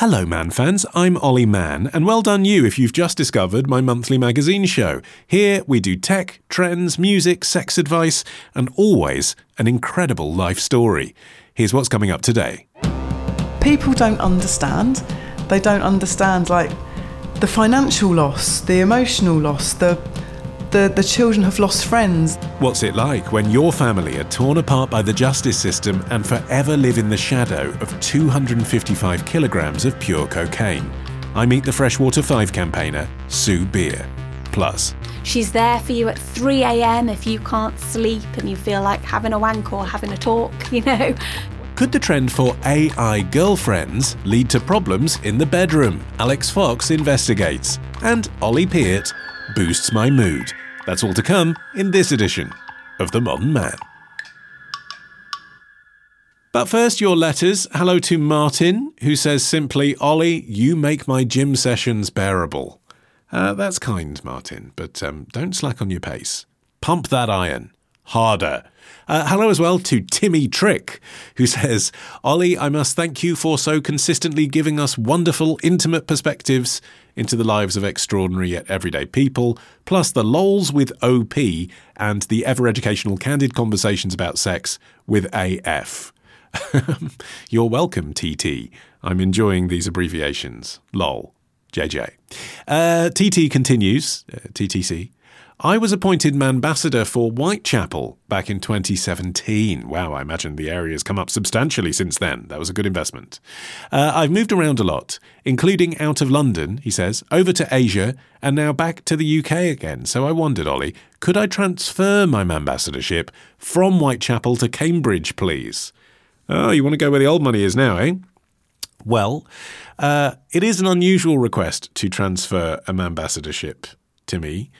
Hello, Man fans. I'm Olly Mann, and well done you if you've just discovered my monthly magazine show. Here we do tech, trends, music, sex advice, and always an incredible life story. Here's what's coming up today. People don't understand. They don't understand, like, the financial loss, the emotional loss, the the, the children have lost friends. What's it like when your family are torn apart by the justice system and forever live in the shadow of 255 kilograms of pure cocaine? I meet the Freshwater 5 campaigner, Sue Beere. Plus, She's there for you at 3 a.m. if you can't sleep and you feel like having a wank or having a talk, you know. could the trend for AI girlfriends lead to problems in the bedroom? Alix Fox investigates. And Ollie Peart boosts my mood. That's all to come in this edition of The Modern Man. But first, your letters. Hello to Martin, who says simply, Ollie, you make my gym sessions bearable. Uh, that's kind, Martin, but um, don't slack on your pace. Pump that iron. Harder. Uh, hello as well to Timmy Trick, who says, Ollie, I must thank you for so consistently giving us wonderful, intimate perspectives into the lives of extraordinary yet everyday people, plus the lols with OP and the ever educational candid conversations about sex with AF. You're welcome, TT. I'm enjoying these abbreviations. LOL. JJ. Uh, TT continues, uh, TTC. I was appointed ambassador for Whitechapel back in 2017. Wow, I imagine the area has come up substantially since then. That was a good investment. Uh, I've moved around a lot, including out of London, he says, over to Asia, and now back to the UK again. So I wondered, Ollie, could I transfer my ambassadorship from Whitechapel to Cambridge, please? Oh, you want to go where the old money is now, eh? Well, uh, it is an unusual request to transfer an ambassadorship to me.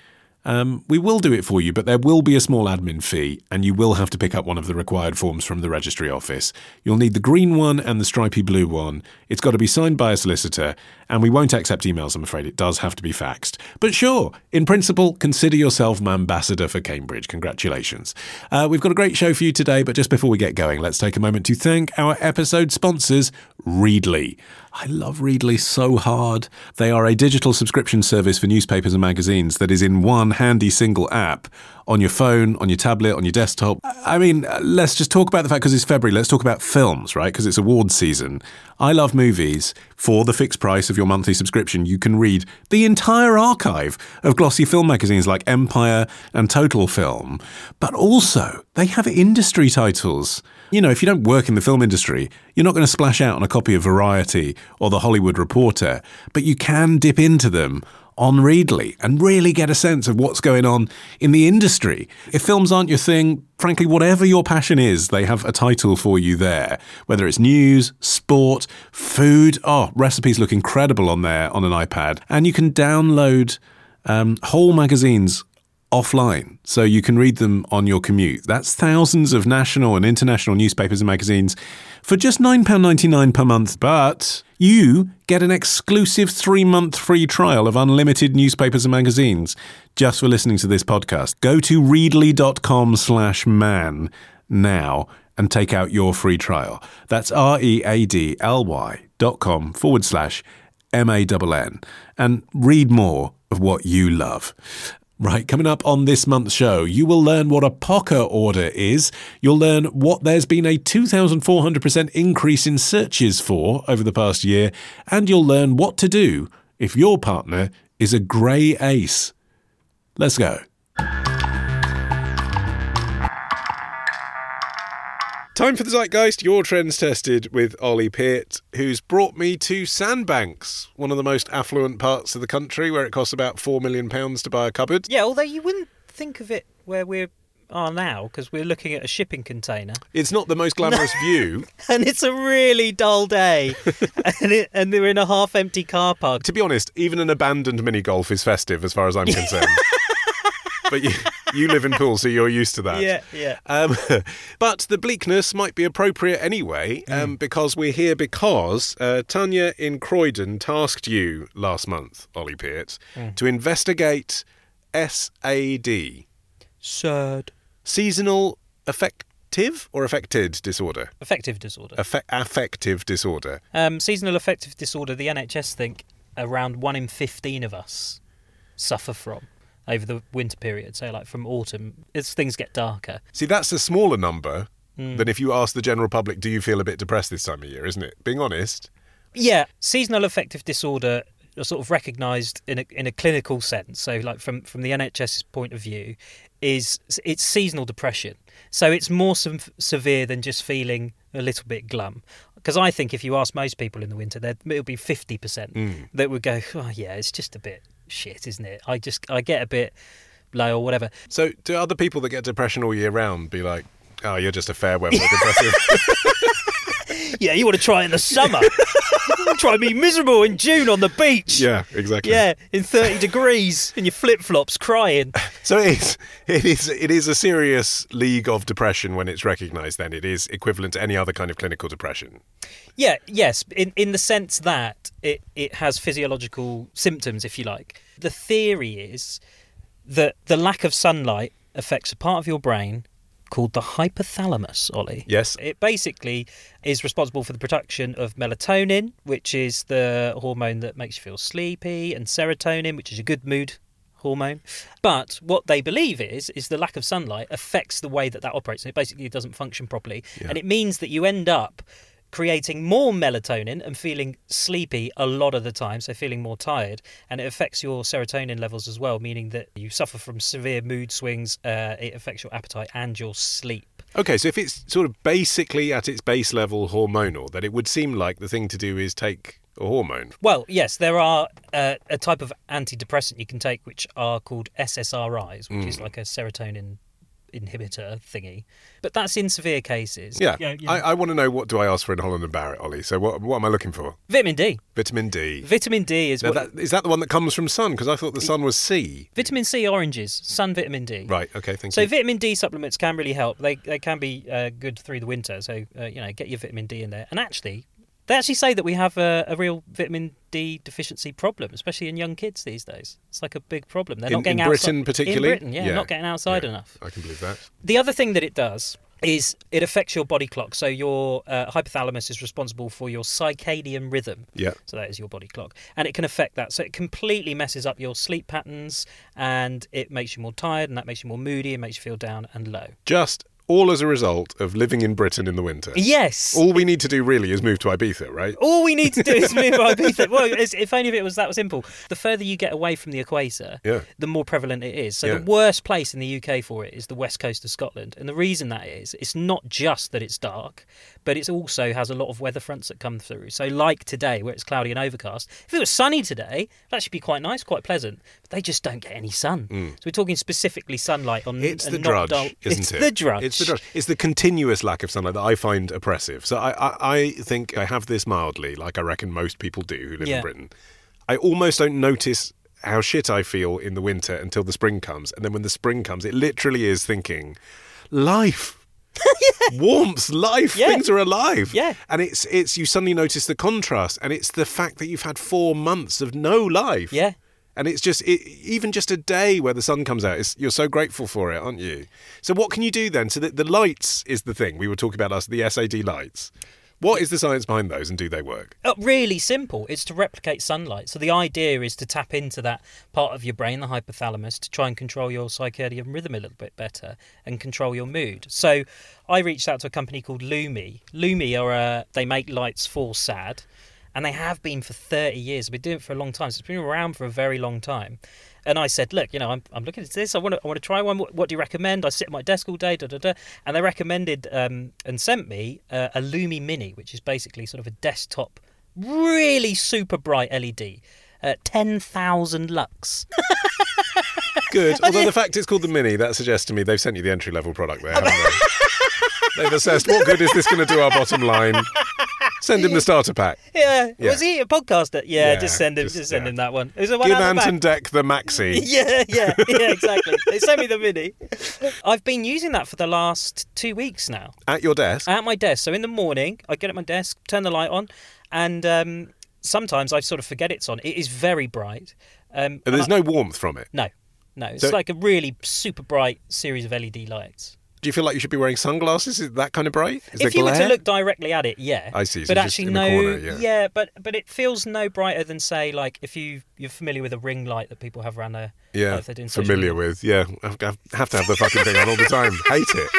Um, we will do it for you, but there will be a small admin fee, and you will have to pick up one of the required forms from the registry office. You'll need the green one and the stripy blue one. It's got to be signed by a solicitor, and we won't accept emails, I'm afraid. It does have to be faxed. But sure, in principle, consider yourself an ambassador for Cambridge. Congratulations. Uh, we've got a great show for you today, but just before we get going, let's take a moment to thank our episode sponsors, Readly. I love Readly so hard. They are a digital subscription service for newspapers and magazines that is in one handy single app on your phone, on your tablet, on your desktop. I mean, let's just talk about the fact because it's February, let's talk about films, right? Because it's awards season. I love movies. For the fixed price of your monthly subscription, you can read the entire archive of glossy film magazines like Empire and Total Film. But also, they have industry titles. You know, if you don't work in the film industry, you're not going to splash out on a copy of Variety or The Hollywood Reporter, but you can dip into them on Readly and really get a sense of what's going on in the industry. If films aren't your thing, frankly, whatever your passion is, they have a title for you there. Whether it's news, sport, food, oh, recipes look incredible on there on an iPad. And you can download um, whole magazines offline so you can read them on your commute. That's thousands of national and international newspapers and magazines for just £9.99 per month. But you get an exclusive three month free trial of unlimited newspapers and magazines just for listening to this podcast. Go to readly.com slash man now and take out your free trial. That's R E A D L Y dot com forward slash M A N N and read more of what you love. Right, coming up on this month's show, you will learn what a POCA order is. You'll learn what there's been a 2,400% increase in searches for over the past year, and you'll learn what to do if your partner is a grey ace. Let's go. Time for the Zeitgeist, your trends tested with Ollie Peart, who's brought me to Sandbanks, one of the most affluent parts of the country where it costs about £4 million to buy a cupboard. Yeah, although you wouldn't think of it where we're are now because we're looking at a shipping container It's not the most glamorous view. and it's a really dull day and, it, and they're in a half empty car park. To be honest, even an abandoned mini golf is festive as far as I'm concerned. But you, you live in Poole, so you're used to that. Yeah, yeah. Um, but the bleakness might be appropriate anyway, um, because we're here because uh, Tanya in Croydon tasked you last month, Ollie Peart, to investigate SAD, Sad. seasonal affective or affected disorder. Affective disorder. Affe- affective disorder. Um, seasonal affective disorder, the NHS think around 1 in 15 of us suffer from over the winter period. So, like from autumn, as things get darker. See, that's a smaller number hmm. than if you ask the general public, do you feel a bit depressed this time of year, isn't it? Being honest. Yeah, seasonal affective disorder are sort of recognised in a in a clinical sense. So, like from from the NHS's point of view, is it's seasonal depression. So it's more se- severe than just feeling a little bit glum. Because I think if you ask most people in the winter, it'll be fifty percent hmm. that would go, oh yeah, it's just a bit shit, isn't it? I just I get a bit low or whatever. So, do other people that get depression all year round be like, oh, you're just a fair weather depressive? Yeah, you want to try it in the summer? try me miserable in June on the beach. yeah, exactly. Yeah, in 30 degrees in your flip flops crying. So it is, it is, it is a serious league of depression when it's recognised. Then it is equivalent to any other kind of clinical depression. Yeah, yes, in, in the sense that it, it has physiological symptoms, if you like. The theory is that the lack of sunlight affects a part of your brain called the hypothalamus, Ollie. Yes. It basically is responsible for the production of melatonin, which is the hormone that makes you feel sleepy, and serotonin, which is a good mood hormone. But what they believe is is the lack of sunlight affects the way that that operates. And it basically doesn't function properly, and it means that you end up creating more melatonin and feeling sleepy a lot of the time, so feeling more tired, and it affects your serotonin levels as well, meaning that you suffer from severe mood swings. Uh, it affects your appetite and your sleep. Okay, so if it's sort of basically at its base level hormonal, then it would seem like the thing to do is take a hormone. Well, yes, there are uh, a type of antidepressant you can take which are called SSRIs, which is like a serotonin inhibitor thingy. But that's in severe cases. Yeah, Yeah, yeah. I, I want to know what do I ask for in Holland and Barrett, Ollie. So what, what am I looking for? Vitamin D. Vitamin D. Vitamin D is Now what. that, is that the one that comes from sun? Because I thought the sun was C. Vitamin C oranges, sun vitamin D. Right. Okay. Thank So you. So vitamin D supplements can really help. They they can be uh, good through the winter. So uh, you know, get your vitamin D in there. And actually, they actually say that we have a, a real vitamin D deficiency problem, especially in young kids these days. It's like a big problem. They're In- not getting in Britain outside. particularly? In Britain, yeah, Yeah. not getting outside Yeah, enough. I can believe that. The other thing that it does is it affects your body clock. So your uh, hypothalamus is responsible for your circadian rhythm. Yeah. So that is your body clock, and it can affect that. So it completely messes up your sleep patterns, and it makes you more tired, and that makes you more moody, and makes you feel down and low. Just all as a result of living in Britain in the winter. Yes. All we need to do really is move to Ibiza, right? All we need to do is move to Ibiza. Well, if only if it was that simple. The further you get away from the equator, Yeah. the more prevalent it is. So Yeah. the worst place in the UK for it is the west coast of Scotland. And the reason that is, it's not just that it's dark, but it also has a lot of weather fronts that come through. So like today, where it's cloudy and overcast, if it was sunny today, that should be quite nice, quite pleasant. But they just don't get any sun. So we're talking specifically sunlight on. Mm. It's and the not drudge, dull- isn't it's it? the drudge. It's the drudge. It's the continuous lack of sunlight that I find oppressive. So I, I, I think I have this mildly, like I reckon most people do who live Yeah. in Britain. I almost don't notice how shit I feel in the winter until the spring comes, and then when the spring comes, it literally is thinking, life. Warmth, life, Yeah. things are alive. Yeah. And it's it's you suddenly notice the contrast and it's the fact that you've had four months of no life. Yeah. And it's just it, even just a day where the sun comes out. It's, you're so grateful for it, aren't you? So what can you do then? So the, the lights is the thing we were talking about us the SAD lights. What is the science behind those, and do they work? Uh, really simple. It's to replicate sunlight. So the idea is to tap into that part of your brain, the hypothalamus, to try and control your circadian rhythm a little bit better and control your mood. So I reached out to a company called Lumie. Lumie are uh, they make lights for SAD, and they have been for 30 years. They've been doing it for a long time. So it's been around for a very long time. And I said, look, you know, I'm, I'm looking at this. I want to I want to try one. What, what do you recommend? I sit at my desk all day. Da, da, da. And they recommended um, and sent me uh, a Lumie Mini, which is basically sort of a desktop, really super bright LED, uh, ten thousand lux. Good. Although the fact it's called the Mini, that suggests to me they've sent you the entry level product there, haven't they? they've assessed what good is this going to do our bottom line. Send him the starter pack. Yeah. Yeah. Was he a podcaster? Yeah, Yeah, just send him. Just, just, send yeah. him that one. It was a one Give. Anton Deck the Maxi. Yeah, yeah, yeah, exactly. they sent me the mini. I've been using that for the last two weeks now. At your desk. At my desk. So in the morning, I get at my desk, turn the light on, and um, sometimes I sort of forget it's on. It is very bright. Um, And there's and I- no warmth from it. no, no. It's So- like a really super bright series of LED lights. Do you feel like you should be wearing sunglasses? Is that kind of bright? Is if you were to look directly at it, yeah. I see, so But actually, no. corner, yeah. but but it feels no brighter than say like if you you're familiar with a ring light that people have around their Yeah, like they're doing familiar with. Yeah, I have to have the fucking thing on all the time. Hate it.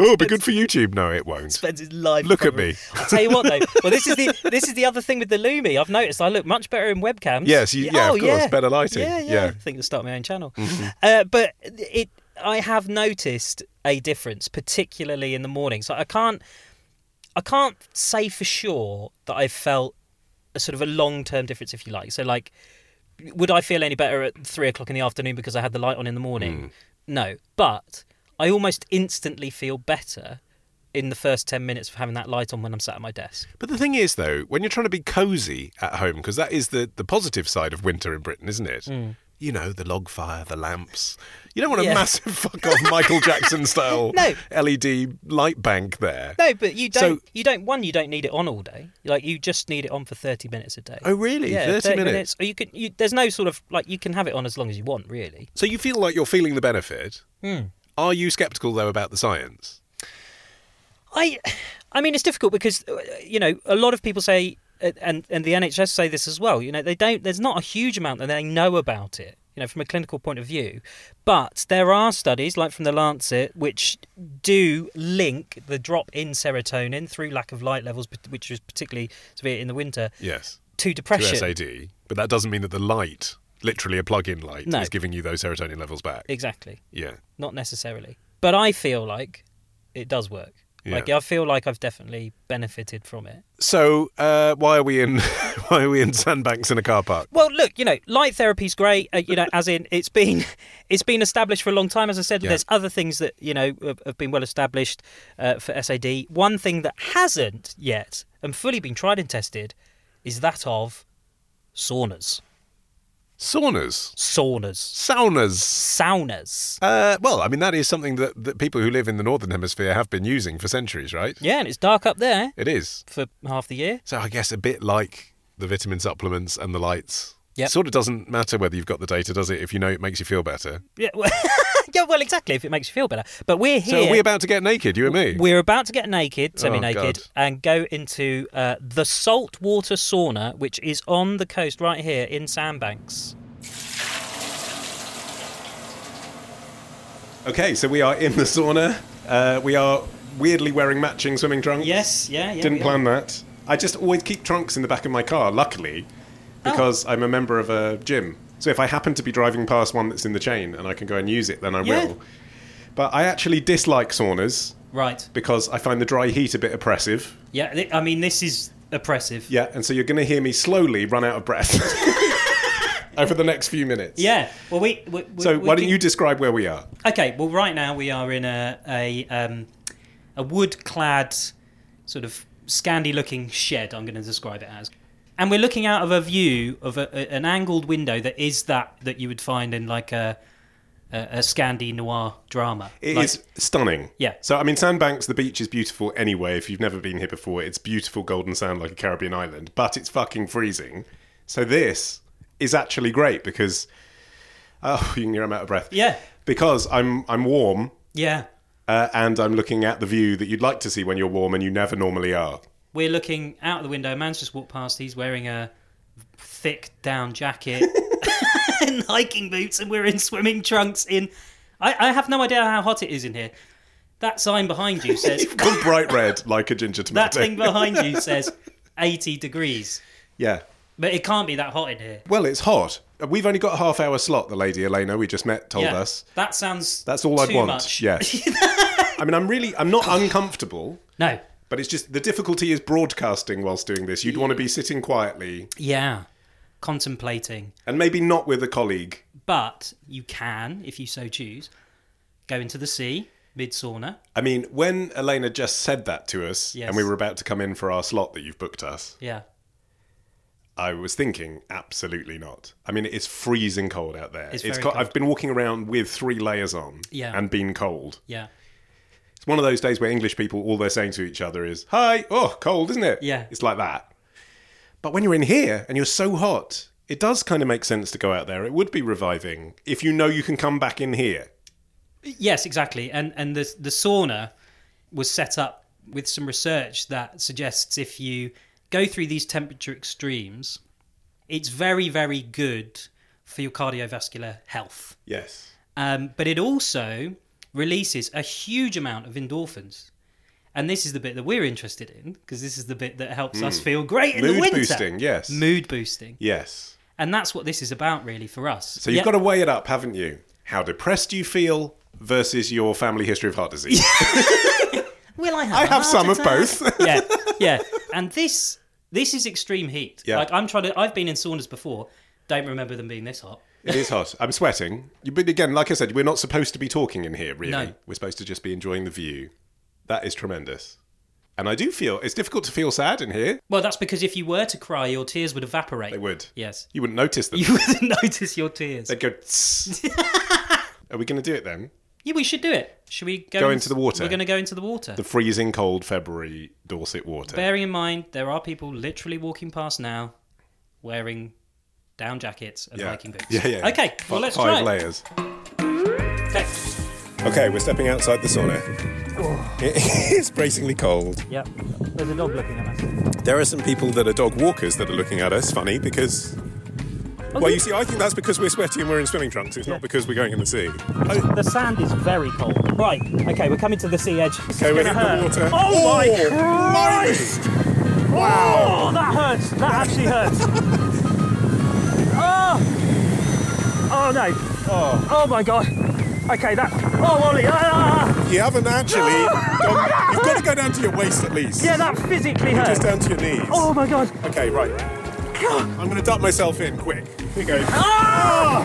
Oh, it'll be good for YouTube. No, it won't. spends his life. Look at me. I'll tell you what though. Well, this is the this is the other thing with the Lumie. I've noticed I look much better in webcams. Yes, you- yeah, of course, better lighting. Yeah, yeah. Yeah. I think to start my own channel. Uh, but it, I have noticed a difference, particularly in the morning. So I can't, I can't say for sure that I've felt a sort of a long term difference, if you like. So like, would I feel any better at three o'clock in the afternoon because I had the light on in the morning? Hmm. No, but I almost instantly feel better in the first 10 minutes of having that light on when I'm sat at my desk. But the thing is, though, when you're trying to be cosy at home, because that is the, the positive side of winter in Britain, isn't it? Hmm. You know, the log fire, the lamps. You don't want a Mm. Yeah. massive fuck off Michael Jackson style No. LED light bank there. No, but you don't. So- you don't. One, you don't need it on all day. Like you just need it on for thirty minutes a day. Oh, really? Yeah, 30 minutes? Or you can. You, there's no sort of like you can have it on as long as you want, really. So you feel like you're feeling the benefit. Hmm. Are you sceptical, though, about the science? I, I mean, it's difficult because uh, you know a lot of people say, uh, and and the NHS say this as well. You know, they don't. There's not a huge amount that they know about it. You know, from a clinical point of view, but there are studies like from the Lancet which do link the drop in serotonin through lack of light levels, which is particularly severe in the winter, Yes. to depression. To. SAD. But that doesn't mean that the light, literally a plug in light, No. is giving you those serotonin levels back. Exactly. Yeah. Not necessarily. But I feel like it does work. Like I feel like I've definitely benefited from it. So uh, why are we in why are we in sandbanks in a car park? Well, look, you know, light therapy's great. Uh, you know, as in it's been it's been established for a long time. As I said, Yeah. there's other things that you know have, have been well established uh, for SAD. One thing that hasn't yet and fully been tried and tested is that of saunas. Saunas, Saunas. saunas. Saunas. Uh, well, I mean that is something that, that people who live in the northern hemisphere have been using for centuries, right? Yeah, and it's dark up there It is. for half the year. So I guess a bit like the vitamin supplements and the lights. Yep. Sort of doesn't matter whether you've got the data, does it? If you know it makes you feel better. Yeah, well, yeah, well, exactly. If it makes you feel better, but we're here. So here. are we about to get naked, you and me? We're about to get naked, Oh, semi-naked, God. and go into uh, the saltwater sauna, which is on the coast right here in Sandbanks. Okay, so we are in the sauna. Uh, we are weirdly wearing matching swimming trunks. Yes, yeah, yeah. Didn't we plan that. I just always keep trunks in the back of my car, luckily, Oh. because I'm a member of a gym. So if I happen to be driving past one that's in the chain and I can go and use it, then I Yeah. will. But I actually dislike saunas. Right. because I find the dry heat a bit oppressive. Yeah. I mean, this is oppressive. Yeah, and so you're going to hear me slowly run out of breath over the next few minutes. Yeah. Well, we. we we- So we why don't you describe where we are? Okay. Well, right now we are in a a um, a wood-clad, sort of Scandi-looking shed. I'm going to describe it as, and we're looking out of a view of a, a, an angled window that is that that you would find in like a a, a Scandi noir drama. It Like- is stunning. Yeah. So I mean, Sandbanks, the beach is beautiful anyway. If you've never been here before, it's beautiful golden sand like a Caribbean island, but it's fucking freezing. So this is actually great because oh, you can hear I'm out of breath. Yeah. Because I'm I'm warm Yeah. uh, and I'm looking at the view that you'd like to see when you're warm and you never normally are. We're looking out the window. A man's just walked past. He's wearing a thick down jacket and hiking boots, and we're in swimming trunks. In, I, I have no idea how hot it is in here. That sign behind you says Gone bright red like a ginger tomato. that tomato. thing behind you says 80 degrees, yeah. but it can't be that hot in here. Well, it's hot. We've only got a half hour slot. The lady Elena we just met told yeah, us. that sounds That's all I'd too want. Much. Yes. I mean, I'm really, I'm not uncomfortable. No. But it's just the difficulty is broadcasting whilst doing this. You'd want to be sitting quietly Yeah. Contemplating. and maybe not with a colleague But you can, if you so choose, go into the sea mid sauna. I mean, when Elena just said that to us Yes. and we were about to come in for our slot that you've booked us, Yeah. I was thinking, absolutely not. I mean, it's freezing cold out there. It's very co- cold. I've been walking around with three layers on Yeah. and been cold. Yeah. One of those days where English people, all they're saying to each other is, Hi, oh, cold, isn't it? Yeah. It's like that. But when you're in here and you're so hot, it does kind of make sense to go out there. It would be reviving if you know you can come back in here. Yes, exactly. And and the the sauna was set up with some research that suggests if you go through these temperature extremes, it's very very good for your cardiovascular health. Yes. Um, but it also releases a huge amount of endorphins. And this is the bit that we're interested in because this is the bit that helps us feel great in the Hmm. Mood winter. boosting, yes. Mood boosting. Yes. And that's what this is about, really, for us. So you've got to weigh it up, haven't you? How depressed you feel versus your family history of heart disease. Will I have? I a have heart some of both. yeah, yeah. And this this is extreme heat. Yeah. Like I'm trying to. I've been in saunas before. Don't remember them being this hot. It is hot. I'm sweating. But again, like I said, we're not supposed to be talking in here, really. No. We're supposed to just be enjoying the view. That is tremendous. And I do feel it's difficult to feel sad in here. Well, that's because if you were to cry, your tears would evaporate. They would. Yes. You wouldn't notice them. You wouldn't notice your tears. They'd go. "Tss." Are we going to do it then? Yeah, we should do it. Should we go, Go in- into the water. We're going to go into the water. The freezing cold February Dorset water. Bearing in mind, there are people literally walking past now, wearing down jackets and yeah. hiking boots. Yeah, yeah. Okay, well let's Five try. it. layers. Okay. Okay, we're stepping outside the sauna. Oh. It's bracingly cold. Yep. There's a dog looking at us. There are some people that are dog walkers that are looking at us funny because. Oh, Well, you see, I think that's because we're sweaty and we're in swimming trunks. It's not because we're going in the sea. Oh, the sand is very cold. Right. Okay, we're coming to the sea edge. Okay, we're hitting the water. Oh, my oh, blimey. Christ! Oh, that hurts. That actually hurts. Oh! No! Oh, oh my god! Okay, that. Oh, Ollie! Ah! You haven't actually. gone, you've got to go down to your waist at least. Yeah, that physically hurts. Just down to your knees. Oh my god! Okay, right. God. I'm going to duck myself in, quick. Here you go. Ah!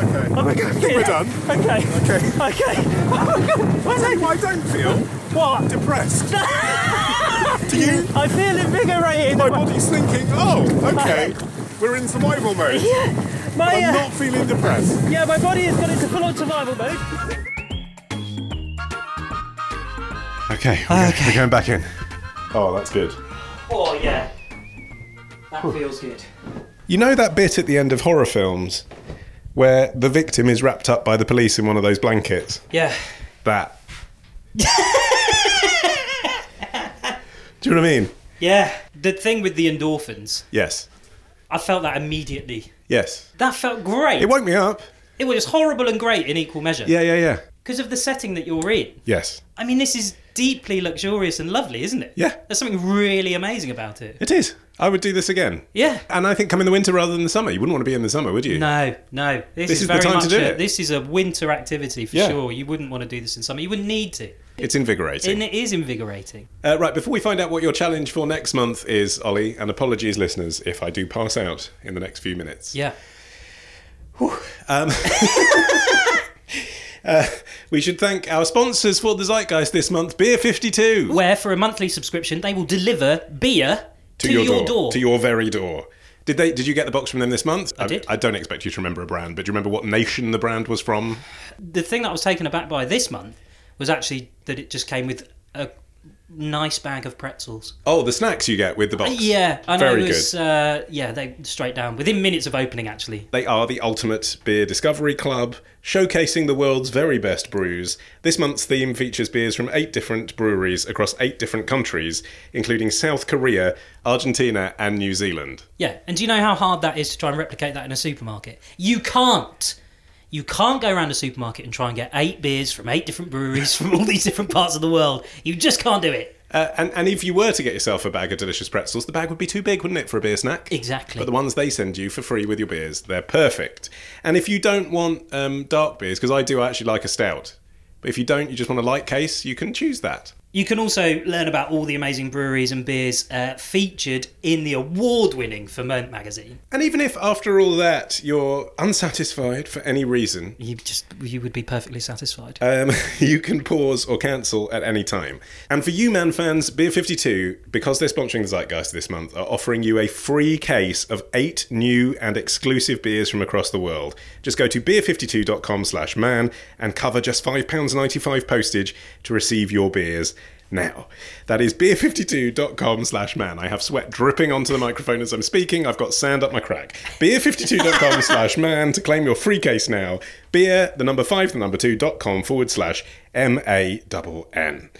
Okay. Oh my god! We're done. Okay. Okay. Okay. Oh my god! I don't feel What? depressed. Do you? I feel invigorated. My body's thinking, oh, okay, we're in survival mode. Yeah, My, I'm uh, not feeling depressed. yeah, my body has gone into full-on survival mode. Okay, we're, Going, we're going back in. Oh, that's good. Oh yeah. That feels good. You know that bit at the end of horror films where the victim is wrapped up by the police in one of those blankets? Yeah. That. Do you know what I mean? Yeah. The thing with the endorphins, Yes. I felt that immediately. Yes. That felt great. It woke me up. It was horrible and great in equal measure. Yeah, yeah, yeah. Because of the setting that you're in. Yes. I mean, this is deeply luxurious and lovely, isn't it? Yeah. There's something really amazing about it. It is. I would do this again. Yeah. And I think come in the winter rather than the summer. You wouldn't want to be in the summer, would you? No, no. This, This is the very time to much do a, it. This is a winter activity for Yeah. sure. You wouldn't want to do this in summer. You wouldn't need to. It's invigorating. And it is invigorating. Uh, right, before we find out what your challenge for next month is, Ollie, and apologies, listeners, if I do pass out in the next few minutes. Yeah. Um, uh, we should thank our sponsors for the Zeitgeist this month, Beer 52. Where for a monthly subscription they will deliver beer to, your, door. To your very door. Did they? Did you get the box from them this month? I did. I don't expect you to remember a brand, but do you remember what nation the brand was from? the thing that I was taken aback by this month was actually that it just came with a nice bag of pretzels. Oh, the snacks you get with the box. Yeah, I know Very it was. Uh, yeah, they straight down within minutes of opening. Actually, They are the ultimate beer discovery club, showcasing the world's very best brews. This month's theme features beers from eight different breweries across eight different countries, including South Korea, Argentina, and New Zealand. yeah. And do you know how hard that is to try and replicate that in a supermarket? You can't. You can't go around a supermarket and try and get eight beers from eight different breweries from all these different parts of the world. You just can't do it. Uh, and, and if you were to get yourself a bag of delicious pretzels, the bag would be too big, wouldn't it, for a beer snack? Exactly. But the ones they send you for free with your beers, they're perfect. And if you don't want um, dark beers, because I do actually like a stout, but if you don't, you just want a light case, you can choose that. You can also learn about all the amazing breweries and beers uh, featured in the award winning Ferment magazine. And even if after all that you're unsatisfied for any reason, You just you would be perfectly satisfied. um, you can pause or cancel at any time. And for you, man fans, Beer 52, because they're sponsoring the Zeitgeist this month, are offering you a free case of eight new and exclusive beers from across the world. Just go to beer52.com slash man and cover just £5.95 postage to receive your beers now. That is beer52.com slash man. I have sweat dripping onto the microphone as I'm speaking. I've got sand up my crack. Beer52.com slash man to claim your free case now. Beer, the number five, the number two, dot com forward slash M-A-N-N.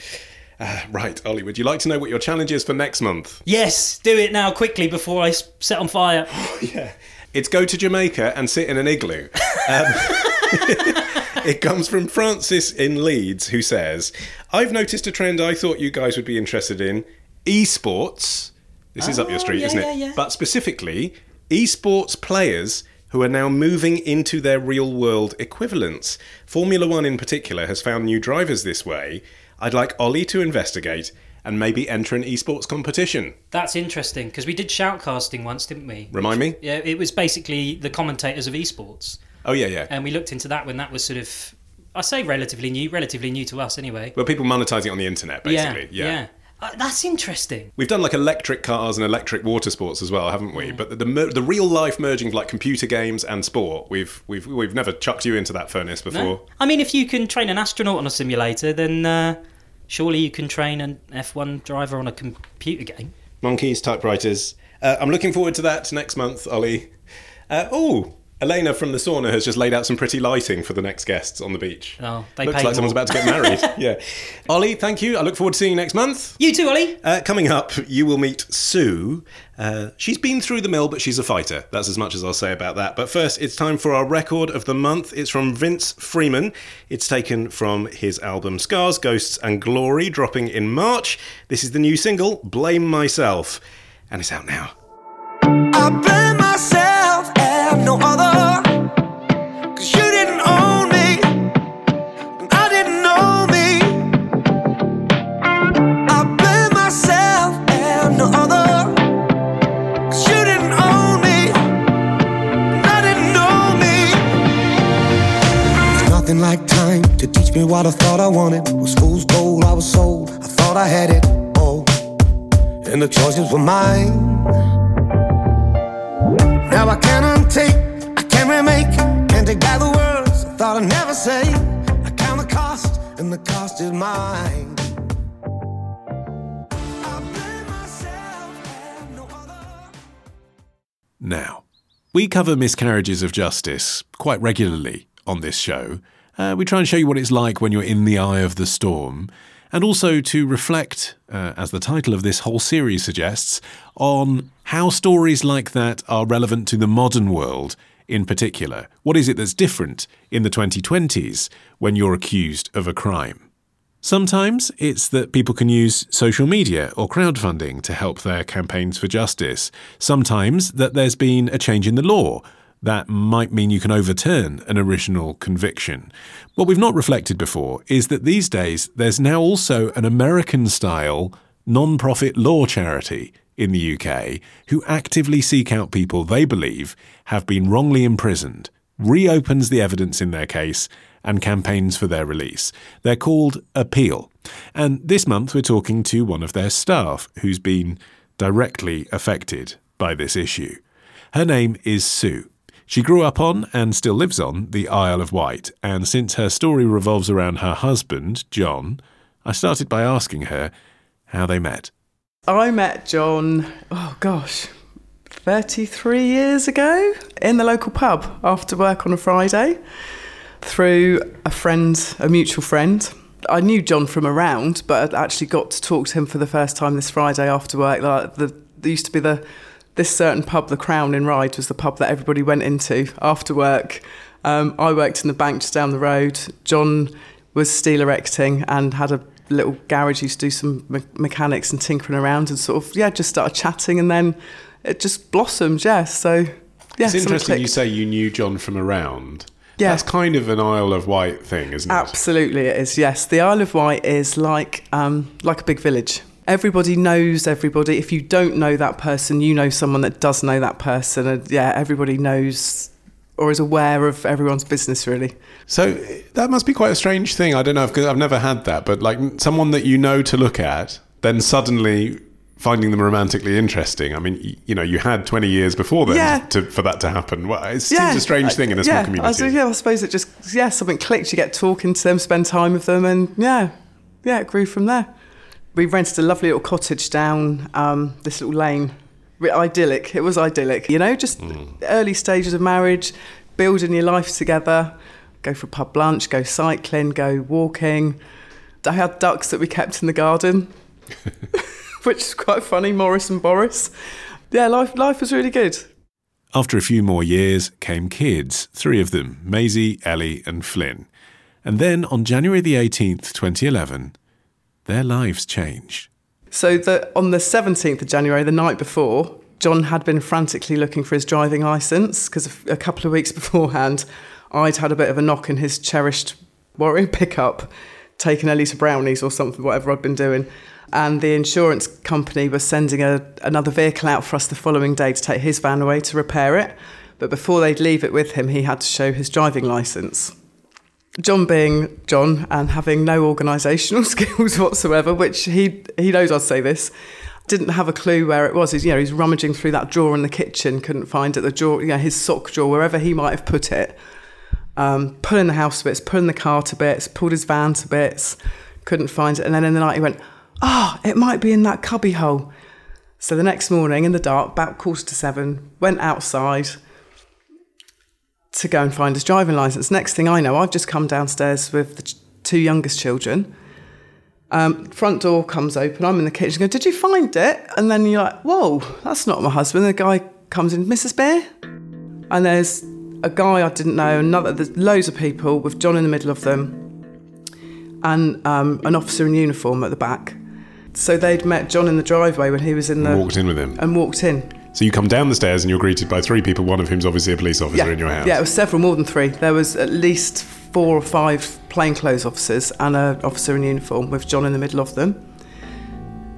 Uh, right, Ollie, would you like to know what your challenge is for next month? yes, do it now quickly before I set on fire. Yeah. It's go to Jamaica and sit in an igloo. Um, it comes from Francis in Leeds, who says, I've noticed a trend I thought you guys would be interested in esports. This is up your oh, street, yeah, isn't it? yeah, yeah. But specifically, esports players who are now moving into their real world equivalents. Formula One, in particular, has found new drivers this way. I'd like Ollie to investigate and maybe enter an esports competition. That's interesting because we did shoutcasting once, didn't we? Remind me? Yeah, it was basically the commentators of esports, Oh, yeah, yeah. and we looked into that when that was sort of, I say, relatively new, relatively new to us anyway. Well, people monetizing it on the internet, basically. yeah, yeah. Uh, that's interesting. We've done like electric cars and electric water sports as well, haven't we? But the, the mer- the real life merging of like computer games and sport, we've we've we've never chucked you into that furnace before. No? I mean, if you can train an astronaut on a simulator, then uh, surely you can train an F1 driver on a computer game. Monkeys, typewriters. Uh, I'm looking forward to that next month, Ollie. Uh, oh, Elena from the sauna has just laid out some pretty lighting for the next guests on the beach. Oh, they Looks paid like someone's about to get married. yeah. Ollie, thank you. I look forward to seeing you next month. You too, Ollie. Uh, coming up, you will meet Sue. Uh, she's been through the mill, but she's a fighter. That's as much as I'll say about that. But first, it's time for our record of the month. It's from Vince Freeman. It's taken from his album Scars, Ghosts, and Glory, dropping in March. This is the new single, Blame Myself, and it's out now. No other. Cause you didn't own me, and I didn't know me. I blame myself and no other. Cause you didn't own me, and I didn't know me. Nothing like time to teach me what I thought I wanted. Was fool's gold, I was sold. I thought I had it all, and the choices were mine. Now I can't untake, I can't remake, can't take back the words I thought I'd never say. I count the cost, and the cost is mine. No. Now, we cover miscarriages of justice quite regularly on this show. Uh, we try and show you what it's like when you're in the eye of the storm, and also to reflect, uh, as the title of this whole series suggests, on how stories like that are relevant to the modern world in particular. What is it that's different in the 2020s when you're accused of a crime? Sometimes it's that people can use social media or crowdfunding to help their campaigns for justice. Sometimes that there's been a change in the law. That might mean you can overturn an original conviction. What we've not reflected before is that these days there's now also an American style non profit law charity in the UK who actively seek out people they believe have been wrongly imprisoned, reopens the evidence in their case, and campaigns for their release. They're called Appeal. And this month we're talking to one of their staff who's been directly affected by this issue. Her name is Sue. She grew up on and still lives on the Isle of Wight, and since her story revolves around her husband, John, I started by asking her how they met. I met John, oh gosh, 33 years ago in the local pub after work on a Friday through a friend, a mutual friend. I knew John from around, but I actually got to talk to him for the first time this Friday after work. Like the, there used to be the this certain pub, the Crown in Ryde, was the pub that everybody went into after work. Um, I worked in the bank just down the road. John was steel erecting and had a little garage. Used to do some me- mechanics and tinkering around, and sort of yeah, just started chatting, and then it just blossomed. Yeah, so yeah, it's interesting you say you knew John from around Yeah. That's kind of an Isle of Wight thing, isn't it? Absolutely, it is. Yes, the Isle of Wight is like um, like a big village. Everybody knows everybody. If you don't know that person, you know someone that does know that person, and yeah, everybody knows or is aware of everyone's business. Really, So that must be quite a strange thing. I don't know because I've never had that, but like someone that you know to look at, then suddenly finding them romantically interesting. I mean, you know, you had 20 years before then Yeah. to, for that to happen. Well, it seems a strange thing in a small yeah, I, community. was- yeah, I suppose it just yeah something clicked. You get talking to them, spend time with them, and yeah, yeah, it grew from there. We rented a lovely little cottage down um, this little lane. Idyllic. It was idyllic. You know, just early stages of marriage, building your life together. Go for a pub lunch, go cycling, go walking. I had ducks that we kept in the garden, which is quite funny. Morris and Boris. Yeah, life life was really good. After a few more years came kids, three of them, Maisie, Ellie, and Flynn. And then on January the 18th, 2011, their lives changed. So the, on the 17th of January, the night before, John had been frantically looking for his driving licence because a couple of weeks beforehand, I'd had a bit of a knock in his cherished Warrior pickup, taking Ellie to brownies or something, whatever I'd been doing. And the insurance company was sending a, another vehicle out for us the following day to take his van away to repair it. But before they'd leave it with him, he had to show his driving licence. John being John and having no organisational skills whatsoever, which he he knows I'd say this, didn't have a clue where it was. He's you know he's rummaging through that drawer in the kitchen, couldn't find it. The drawer, you know, his sock drawer, wherever he might have put it. Um, pulling the house to bits, pulling the car to bits, pulled his van to bits, couldn't find it. And then in the night he went, "Ah, it might be in that cubby hole." So the next morning in the dark, about quarter to seven, went outside to go and find his driving license. Next thing I know, I've just come downstairs with the ch- two youngest children. Um, front door comes open. I'm in the kitchen. Go, did you find it? And then you're like, whoa, that's not my husband. The guy comes in, Mrs. Beere, and there's a guy I didn't know. Another, there's loads of people with John in the middle of them, and um, an officer in uniform at the back. So they'd met John in the driveway when he was in the Walked in with him. and walked in. So you come down the stairs and you're greeted by three people, one of whom's obviously a police officer in your house. Yeah, it was several, more than three. There was at least four or five plainclothes officers and an officer in uniform with John in the middle of them.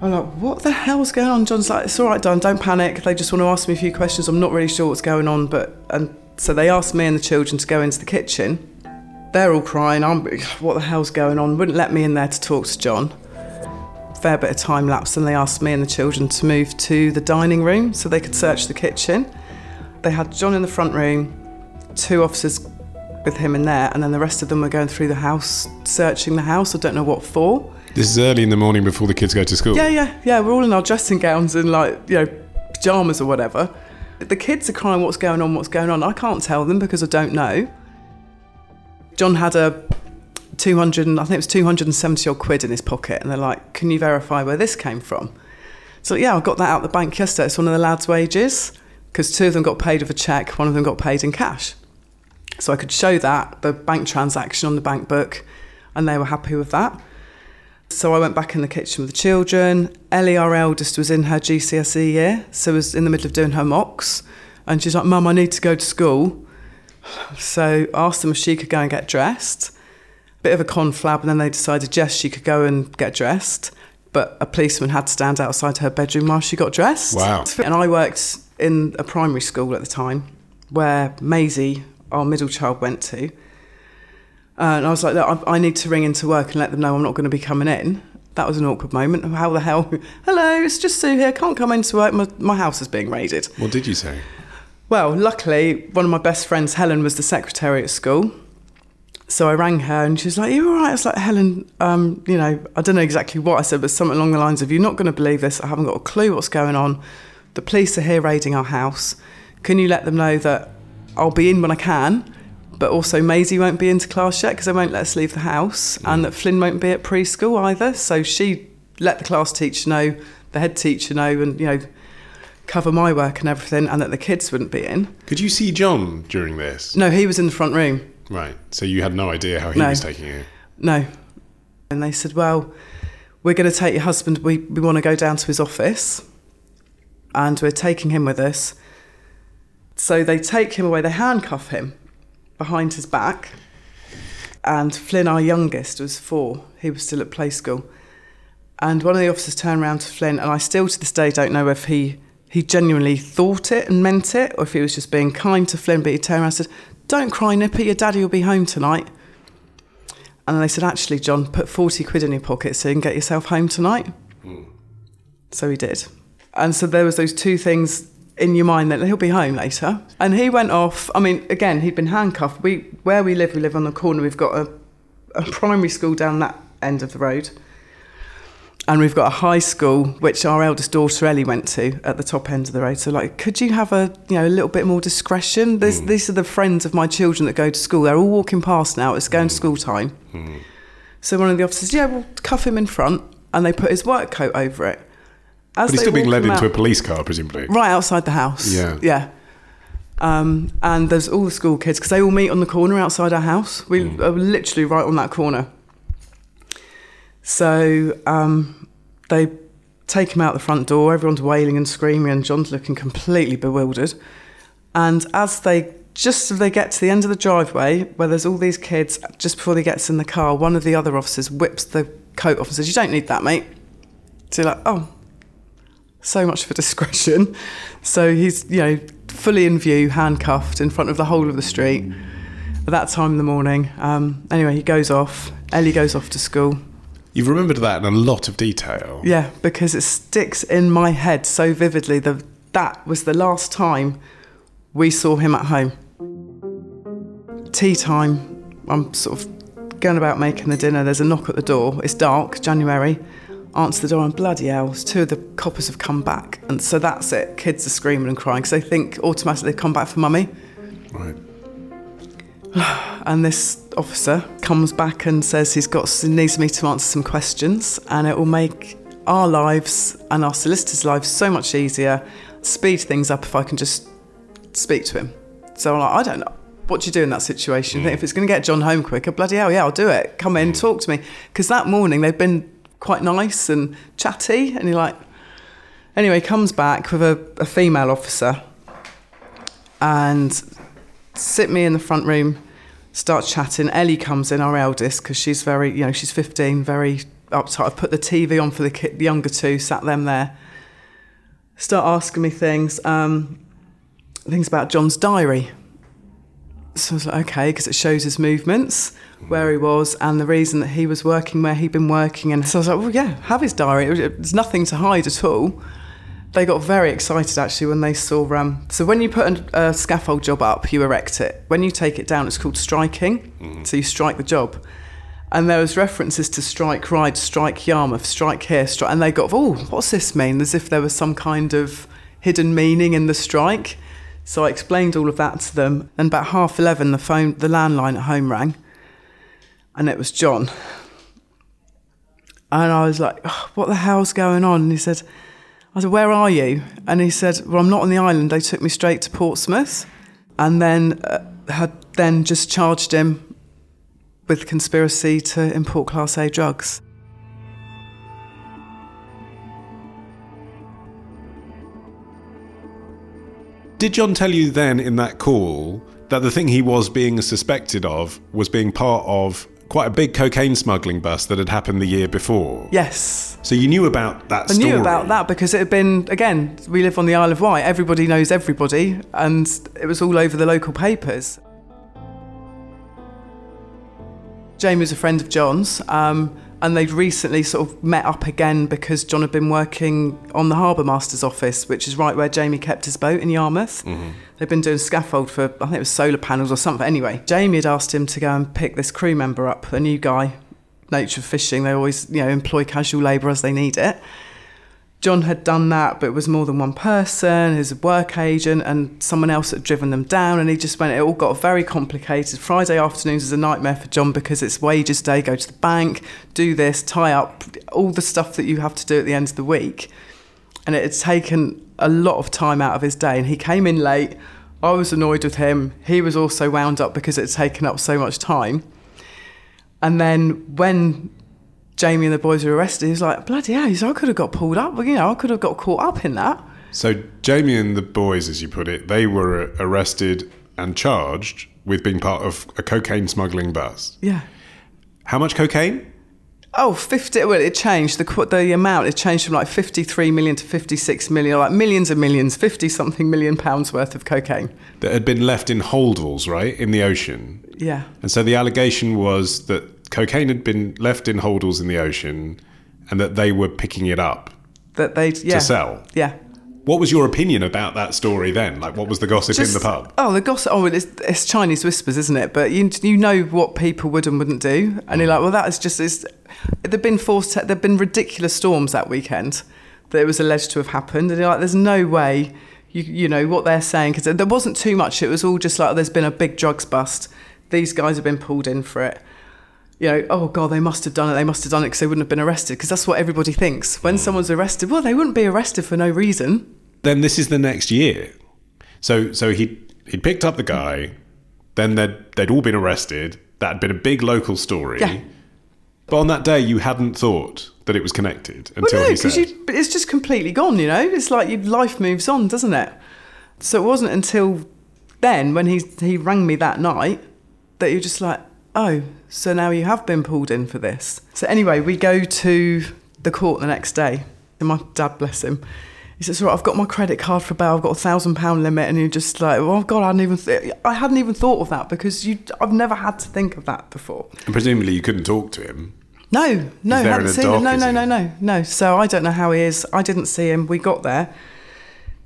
I'm like, what the hell's going on? John's like, it's all right, Don, don't panic. They just want to ask me a few questions. I'm not really sure what's going on, but and so they asked me and the children to go into the kitchen. They're all crying. I'm, what the hell's going on? Wouldn't let me in there to talk to John fair bit of time lapse and they asked me and the children to move to the dining room so they could search the kitchen. They had John in the front room, two officers with him in there, and then the rest of them were going through the house, searching the house. I don't know what for. This is early in the morning before the kids go to school. Yeah, yeah, yeah. We're all in our dressing gowns and like, you know, pajamas or whatever. The kids are crying, what's going on, what's going on. I can't tell them because I don't know. John had a 200, and- I think it was 270 odd quid in his pocket, and they're like, Can you verify where this came from? So, yeah, I got that out the bank yesterday. It's one of the lads' wages because two of them got paid with a cheque, one of them got paid in cash. So I could show that, the bank transaction on the bank book, and they were happy with that. So I went back in the kitchen with the children. Ellie, our eldest, was in her GCSE year, so was in the middle of doing her mocks. And she's like, Mum, I need to go to school. So I asked them if she could go and get dressed. Bit of a conflab, and then they decided, yes, she could go and get dressed. But a policeman had to stand outside her bedroom while she got dressed. Wow. And I worked in a primary school at the time where Maisie, our middle child, went to. Uh, and I was like, I, I need to ring into work and let them know I'm not going to be coming in. That was an awkward moment. How the hell? Hello, it's just Sue here. Can't come into work. My, my house is being raided. What did you say? Well, luckily, one of my best friends, Helen, was the secretary at school. So I rang her and she was like, You all right? I was like, Helen, um, you know, I don't know exactly what I said, but something along the lines of, You're not going to believe this. I haven't got a clue what's going on. The police are here raiding our house. Can you let them know that I'll be in when I can, but also Maisie won't be into class yet because they won't let us leave the house, and that Flynn won't be at preschool either. So she let the class teacher know, the head teacher know, and, you know, cover my work and everything, and that the kids wouldn't be in. Could you see John during this? No, he was in the front room. Right. So you had no idea how he No. was taking it. No. And they said, Well, we're going to take your husband. We, we want to go down to his office and we're taking him with us. So they take him away, they handcuff him. behind his back. And Flynn, our youngest, was four. He was still at play school. And one of the officers turned around to Flynn, and I still to this day don't know if he, he genuinely thought it and meant it, or if he was just being kind to Flynn. But he turned around and said, Don't cry, Nippy, your daddy will be home tonight. And they said, Actually, John, put 40 quid in your pocket so you can get yourself home tonight. Hmm. So he did. And so there was those two things in your mind that he'll be home later. And he went off. I mean, again, he'd been handcuffed. We where we live, we live on the corner. We've got a, a primary school down that end of the road. And we've got a high school which our eldest daughter Ellie went to at the top end of the road. So like, could you have a you know a little bit more discretion? This, These are the friends of my children that go to school. They're all walking past now. It's going to school time. So one of the officers, yeah, we'll cuff him in front, and they put his work coat over it. As But he's still being led into a police car, presumably. right outside the house. Yeah. yeah. Um, and there's all the school kids because they all meet on the corner outside our house. We Hmm. are literally right on that corner. So um, they take him out the front door. Everyone's wailing and screaming, and John's looking completely bewildered. And as they just as they get to the end of the driveway where there's all these kids, just before he gets in the car, one of the other officers whips the coat off and says, "You don't need that, mate." So like, oh, so much for discretion. So he's, you know, fully in view, handcuffed in front of the whole of the street at that time in the morning. Um, anyway, he goes off. Ellie goes off to school. You've remembered that in a lot of detail. Yeah, because it sticks in my head so vividly. The, that was the last time we saw him at home. Tea time. I'm sort of going about making the dinner. There's a knock at the door. It's dark, January. Answer the door, and bloody hell, two of the coppers have come back. And so that's it. Kids are screaming and crying because they think automatically they've come back for mummy. Right. And this officer comes back and says he's got needs me to answer some questions, and it will make our lives and our solicitors' lives so much easier. Speed things up if I can just speak to him. So I'm like, I don't know. What do you do in that situation? Think If it's going to get John home quicker, bloody hell, yeah, I'll do it. Come in, mm. talk to me. Because that morning they've been quite nice and chatty, and you're like, anyway, comes back with a, a female officer and sit me in the front room, start chatting. Ellie comes in, our eldest, because she's very, you know, she's 15, very uptight. I've put the TV on for the, the younger two, sat them there. Start asking me things, um, things about John's diary. So I was like, okay, because it shows his movements, where he was, and the reason that he was working where he'd been working. And so I was like, well, yeah, have his diary. There's nothing to hide at all they got very excited actually when they saw. Um, so when you put an- a scaffold job up, you erect it. When you take it down, it's called striking. So you strike the job. And there was references to strike Ryde, strike Yarmouth, strike here, strike, and they got, oh, what's this mean? As if there was some kind of hidden meaning in the strike. So I explained all of that to them. And about half eleven, the phone, the landline at home rang, and it was John. And I was like, "Oh, what the hell's going on? And he said, I said, where are you? And he said, well, I'm not on the island. They took me straight to Portsmouth and then uh, had then just charged him with conspiracy to import Class A drugs. Did John tell you then in that call that the thing he was being suspected of was being part of quite a big cocaine smuggling bust that had happened the year before? Yes. So you knew about that I story? knew about that because it had been, again, we live on the Isle of Wight. Everybody knows everybody, and it was all over the local papers. Jamie was a friend of John's, um, and they'd recently sort of met up again because John had been working on the Harbour Master's office, which is right where Jamie kept his boat in Yarmouth. Mm-hmm. They'd been doing scaffold for, I think it was solar panels or something. Anyway, Jamie had asked him to go and pick this crew member up, a new guy, nature of fishing. They always, you know, employ casual labour as they need it. John had done that, but it was more than one person, his work agent, and someone else had driven them down. And he just went, it all got very complicated. Friday afternoons is a nightmare for John because it's wages day, go to the bank, do this, tie up, all the stuff that you have to do at the end of the week. And it had taken a lot of time out of his day. And he came in late. I was annoyed with him. He was also wound up because it had taken up so much time. And then when Jamie and the boys were arrested, he was like, bloody hell, he I could have got pulled up. You know, I could have got caught up in that. So Jamie and the boys, as you put it, they were uh, arrested and charged with being part of a cocaine smuggling bust. Yeah. How much cocaine? Oh, 50, well, it changed. The, the amount, it changed from like 53 million to 56 million, like millions and millions, 50 something million pounds worth of cocaine. That had been left in holdalls, right, in the ocean. Yeah. And so the allegation was that cocaine had been left in holdalls in the ocean and that they were picking it up That they, yeah. to sell. Yeah. What was your opinion about that story then? Like, what was the gossip in the pub? Oh, the gossip. Oh, it's, it's Chinese whispers, isn't it? But you, you know what people would and wouldn't do, and you're mm. like, well, that is just. It's, there've been forced. There've been ridiculous storms that weekend that it was alleged to have happened, and you're like, there's no way. You, you know what they're saying because there wasn't too much. It was all just like oh, there's been a big drugs bust. These guys have been pulled in for it. You know, oh god, they must have done it. They must have done it because they wouldn't have been arrested. Because that's what everybody thinks when hmm. someone's arrested. Well, they wouldn't be arrested for no reason. Then this is the next year. So, so he he'd picked up the guy. Then they'd they'd all been arrested. That had been a big local story. Yeah. But on that day, you hadn't thought that it was connected until well, no, he said. because it's just completely gone. You know, it's like your life moves on, doesn't it? So it wasn't until then when he he rang me that night that you're just like, oh, so now you have been pulled in for this. So anyway, we go to the court the next day, and my dad, bless him. He says, "Right, I've got my credit card for bail. I've got a thousand pound limit," and you're just like, "Oh God, I hadn't even th- I hadn't even thought of that because you I've never had to think of that before." and presumably, you couldn't talk to him. No, no, hadn't seen dark, him. No, no, no, no, no. So I don't know how he is. I didn't see him. We got there,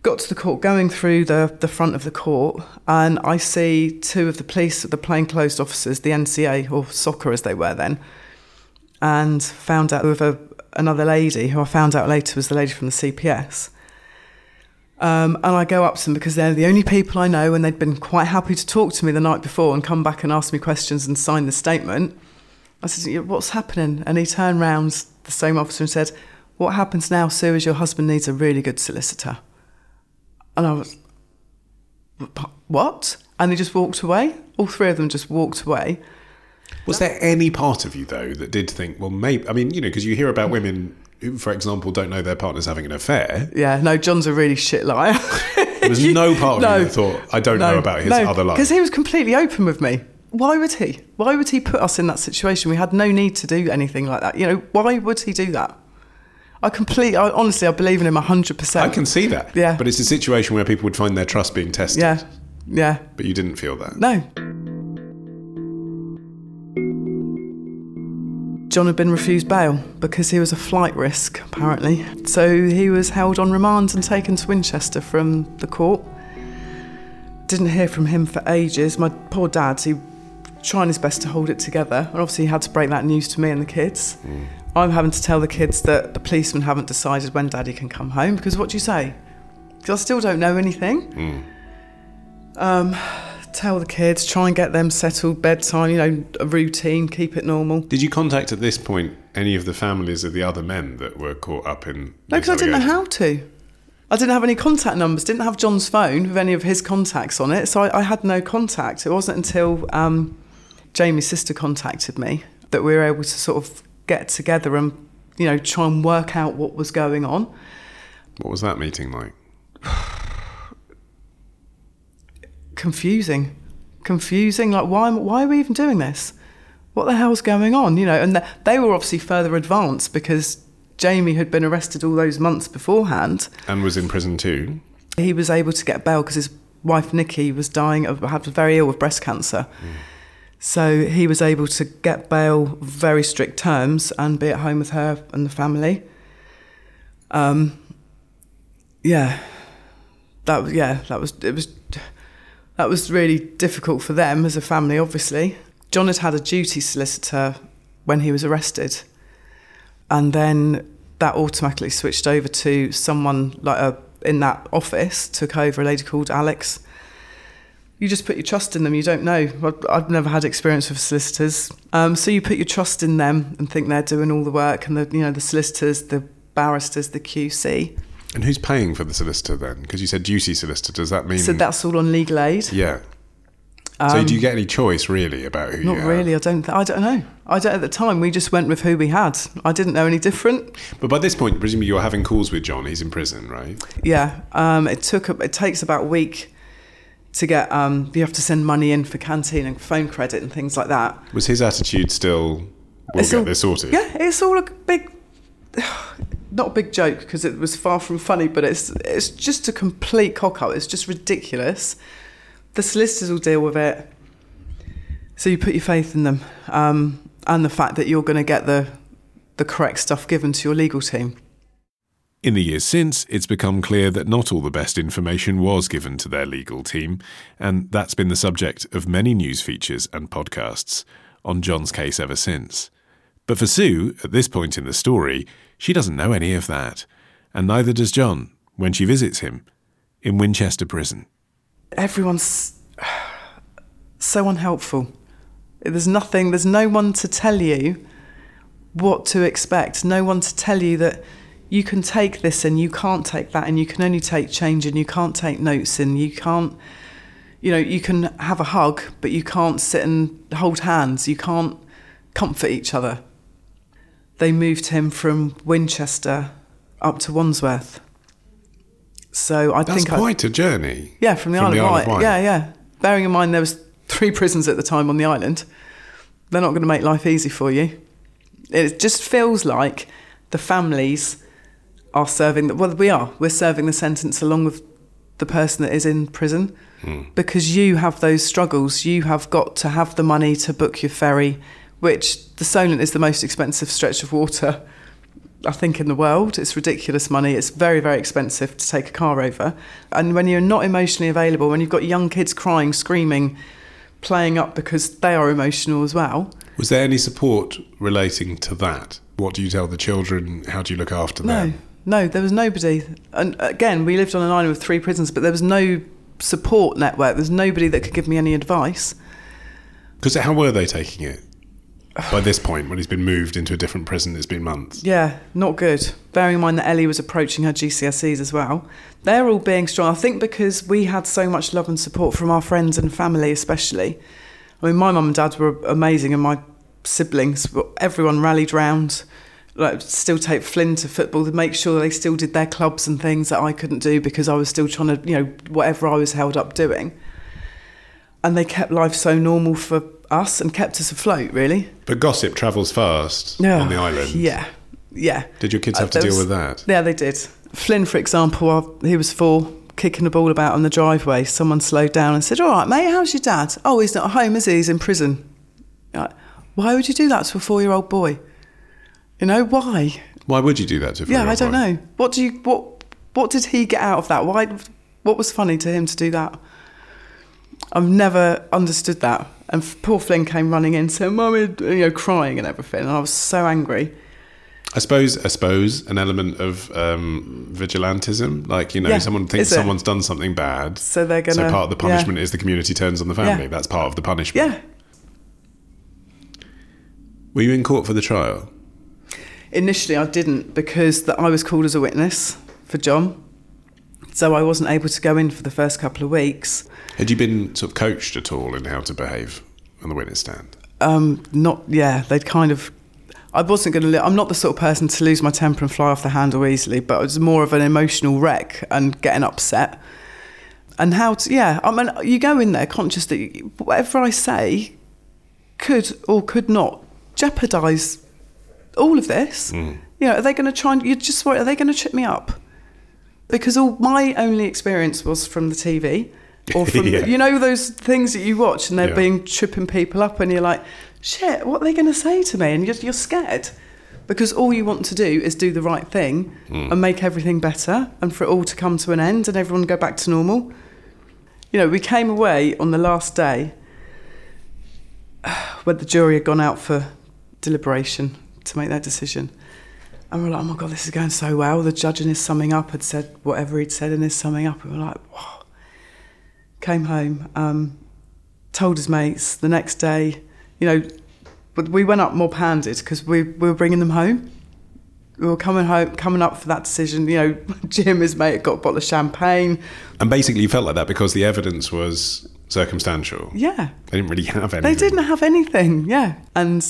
got to the court, going through the, the front of the court, and I see two of the police, the plainclothes officers, the NCA, or SOCA as they were then, and found out with a, another lady, who I found out later was the lady from the CPS. Um, and I go up to them because they're the only people I know, and they'd been quite happy to talk to me the night before and come back and ask me questions and sign the statement. I said, "Yeah, What's happening? And he turned round, the same officer, and said, What happens now, Sue, is your husband needs a really good solicitor. And I was, What? And they just walked away. All three of them just walked away. Was there any part of you though that did think, well, maybe? I mean, you know, because you hear about women who, for example, don't know their partner's having an affair. Yeah, no, John's a really shit liar. There was no part of you that thought, I don't know about his other life. Because he was completely open with me. Why would he? Why would he put us in that situation? We had no need to do anything like that. You know, why would he do that? I completely, I, honestly, I believe in him 100%. I can see that. Yeah. But it's a situation where people would find their trust being tested. Yeah, yeah. But you didn't feel that. No. John had been refused bail because he was a flight risk, apparently. So he was held on remand and taken to Winchester from the court. Didn't hear from him for ages. My poor dad, he trying his best to hold it together, and obviously he had to break that news to me and the kids. Mm. I'm having to tell the kids that the policemen haven't decided when Daddy can come home because what do you say? Because I still don't know anything. Um, tell the kids, try and get them settled, bedtime, you know, a routine, keep it normal. Did you contact at this point any of the families of the other men that were caught up in? No, because I didn't know how to. I didn't have any contact numbers, didn't have John's phone with any of his contacts on it, so I, I had no contact. It wasn't until um, Jamie's sister contacted me that we were able to sort of get together and, you know, try and work out what was going on. What was that meeting like? confusing, confusing. Like, why, why are we even doing this? What the hell's going on? You know, and th- they were obviously further advanced because Jamie had been arrested all those months beforehand. And was in prison too. He was able to get bail because his wife Nikki was dying of, had very ill with breast cancer. Mm. So he was able to get bail, very strict terms, and be at home with her and the family. Um, yeah, that was yeah, that was it was that was really difficult for them as a family. Obviously, John had had a duty solicitor when he was arrested, and then that automatically switched over to someone like a in that office took over a lady called Alex. You just put your trust in them. You don't know. I've- never had experience with solicitors, um, so you put your trust in them and think they're doing all the work, and the you know the solicitors, the barristers, the QC. And who's paying for the solicitor then? Because you said duty solicitor. Does that mean? So that's all on legal aid. yeah. so do you get any choice really about who Um, Not really. I don't. Th- I don't know. I don't. At the time, we just went with who we had. I didn't know any different. But by this point, presumably you're having calls with John. He's in prison, right? Yeah. Um, it took. a- It takes about a week to get um, you have to send money in for canteen and phone credit and things like that. Was his attitude still, we'll It's get all- this sorted? Yeah, it's all a big, not a big joke because it was far from funny, but it's it's just a complete cock up. It's just ridiculous. The solicitors will deal with it. So you put your faith in them, um, and the fact that you're going to get the the correct stuff given to your legal team. In the years since, it's become clear that not all the best information was given to their legal team, and that's been the subject of many news features and podcasts on John's case ever since. But for Sue, at this point in the story, she doesn't know any of that, and neither does John when she visits him in Winchester Prison. Everyone's so unhelpful. There's nothing. There's no one to tell you what to expect. No one to tell you that you can take this and you can't take that, and you can only take change and you can't take notes and you can't. You know, you can have a hug, but you can't sit and hold hands. You can't comfort each other. They moved him from Winchester up to Wandsworth. So I That's think I, quite a journey. yeah, from the, From Isle, the of Isle of Wight. Wight. Yeah, yeah. Bearing in mind there was three prisons at the time on the island, they're not going to make life easy for you. It just feels like the families are serving. The, well, we are. We're serving the sentence along with the person that is in prison hmm. because you have those struggles. You have got to have the money to book your ferry, which the Solent is the most expensive stretch of water I think in the world. It's ridiculous money. It's very, very expensive to take a car over. And when you're not emotionally available, when you've got young kids crying, screaming, playing up because they are emotional as well. Was there any support relating to that? What do you tell the children? How do you look after No, them? No, there was nobody. And again, we lived on an island with three prisons, but there was no support network. There's nobody that could give me any advice. Because how were they taking it? By this point, when he's been moved into a different prison, it's been months. Yeah, not good. Bearing in mind that Ellie was approaching her GCSEs as well. They're all being strong. I think because we had so much love and support from our friends and family, especially. I mean, my mum and dad were amazing, and my siblings, everyone rallied round. Like, still take Flynn to football to make sure they still did their clubs and things that I couldn't do because I was still trying to, you know, whatever I was held up doing. And they kept life so normal for us and kept us afloat, really. But gossip travels fast on the island. Yeah, yeah. Did your kids Uh, have to there deal was- with that? Yeah, they did. Flynn, for example, uh, he was four, kicking the ball about on the driveway. Someone slowed down and said, All right, mate, how's your dad? Oh, he's not at home, is he? He's in prison. Like, why would you do that to a four year old boy? You know, why? Why would you do that to a Yeah, I don't know. What do you what what did he get out of that? Why what was funny to him to do that? I've never understood that. And poor Flynn came running in saying, Mummy, you know, crying and everything. And I was so angry. I suppose, I suppose, an element of um, vigilantism. Like you know, Yeah, someone thinks someone's done something bad, So they're gonna- So part of the yeah. punishment is the community turns on the family. Yeah. That's part of the punishment. Yeah. Were you in court for the trial? Initially, I didn't because that I was called as a witness for John. So I wasn't able to go in for the first couple of weeks. Had you been sort of coached at all in how to behave on the witness stand? Um, not, yeah, they'd kind of. I wasn't going to. Li- I'm not the sort of person to lose my temper and fly off the handle easily, but I was more of an emotional wreck and getting upset. And how to, yeah, I mean, you go in there conscious that you- whatever I say could or could not jeopardise all of this. Mm. You know, are they going to try and, you're just worry, are they going to trip me up? Because all my only experience was from the TV or from, Yeah. you know, those things that you watch and they're Yeah. being tripping people up and you're like, shit, what are they going to say to me? And you're, you're scared because all you want to do is do the right thing mm. and make everything better and for it all to come to an end and everyone go back to normal. You know, we came away on the last day when the jury had gone out for deliberation to make that decision. And we're like, oh my God, this is going so well. The judge in his summing up had said whatever he'd said in his summing up. And we're like, wow. Came home, um, told his mates the next day, you know, but we went up mob handed because we, we were bringing them home. We were coming home, coming up for that decision. You know, Jim, his mate, got a bottle of champagne. And basically, you felt like that because the evidence was circumstantial. Yeah, They didn't really have anything. They didn't have anything, yeah. And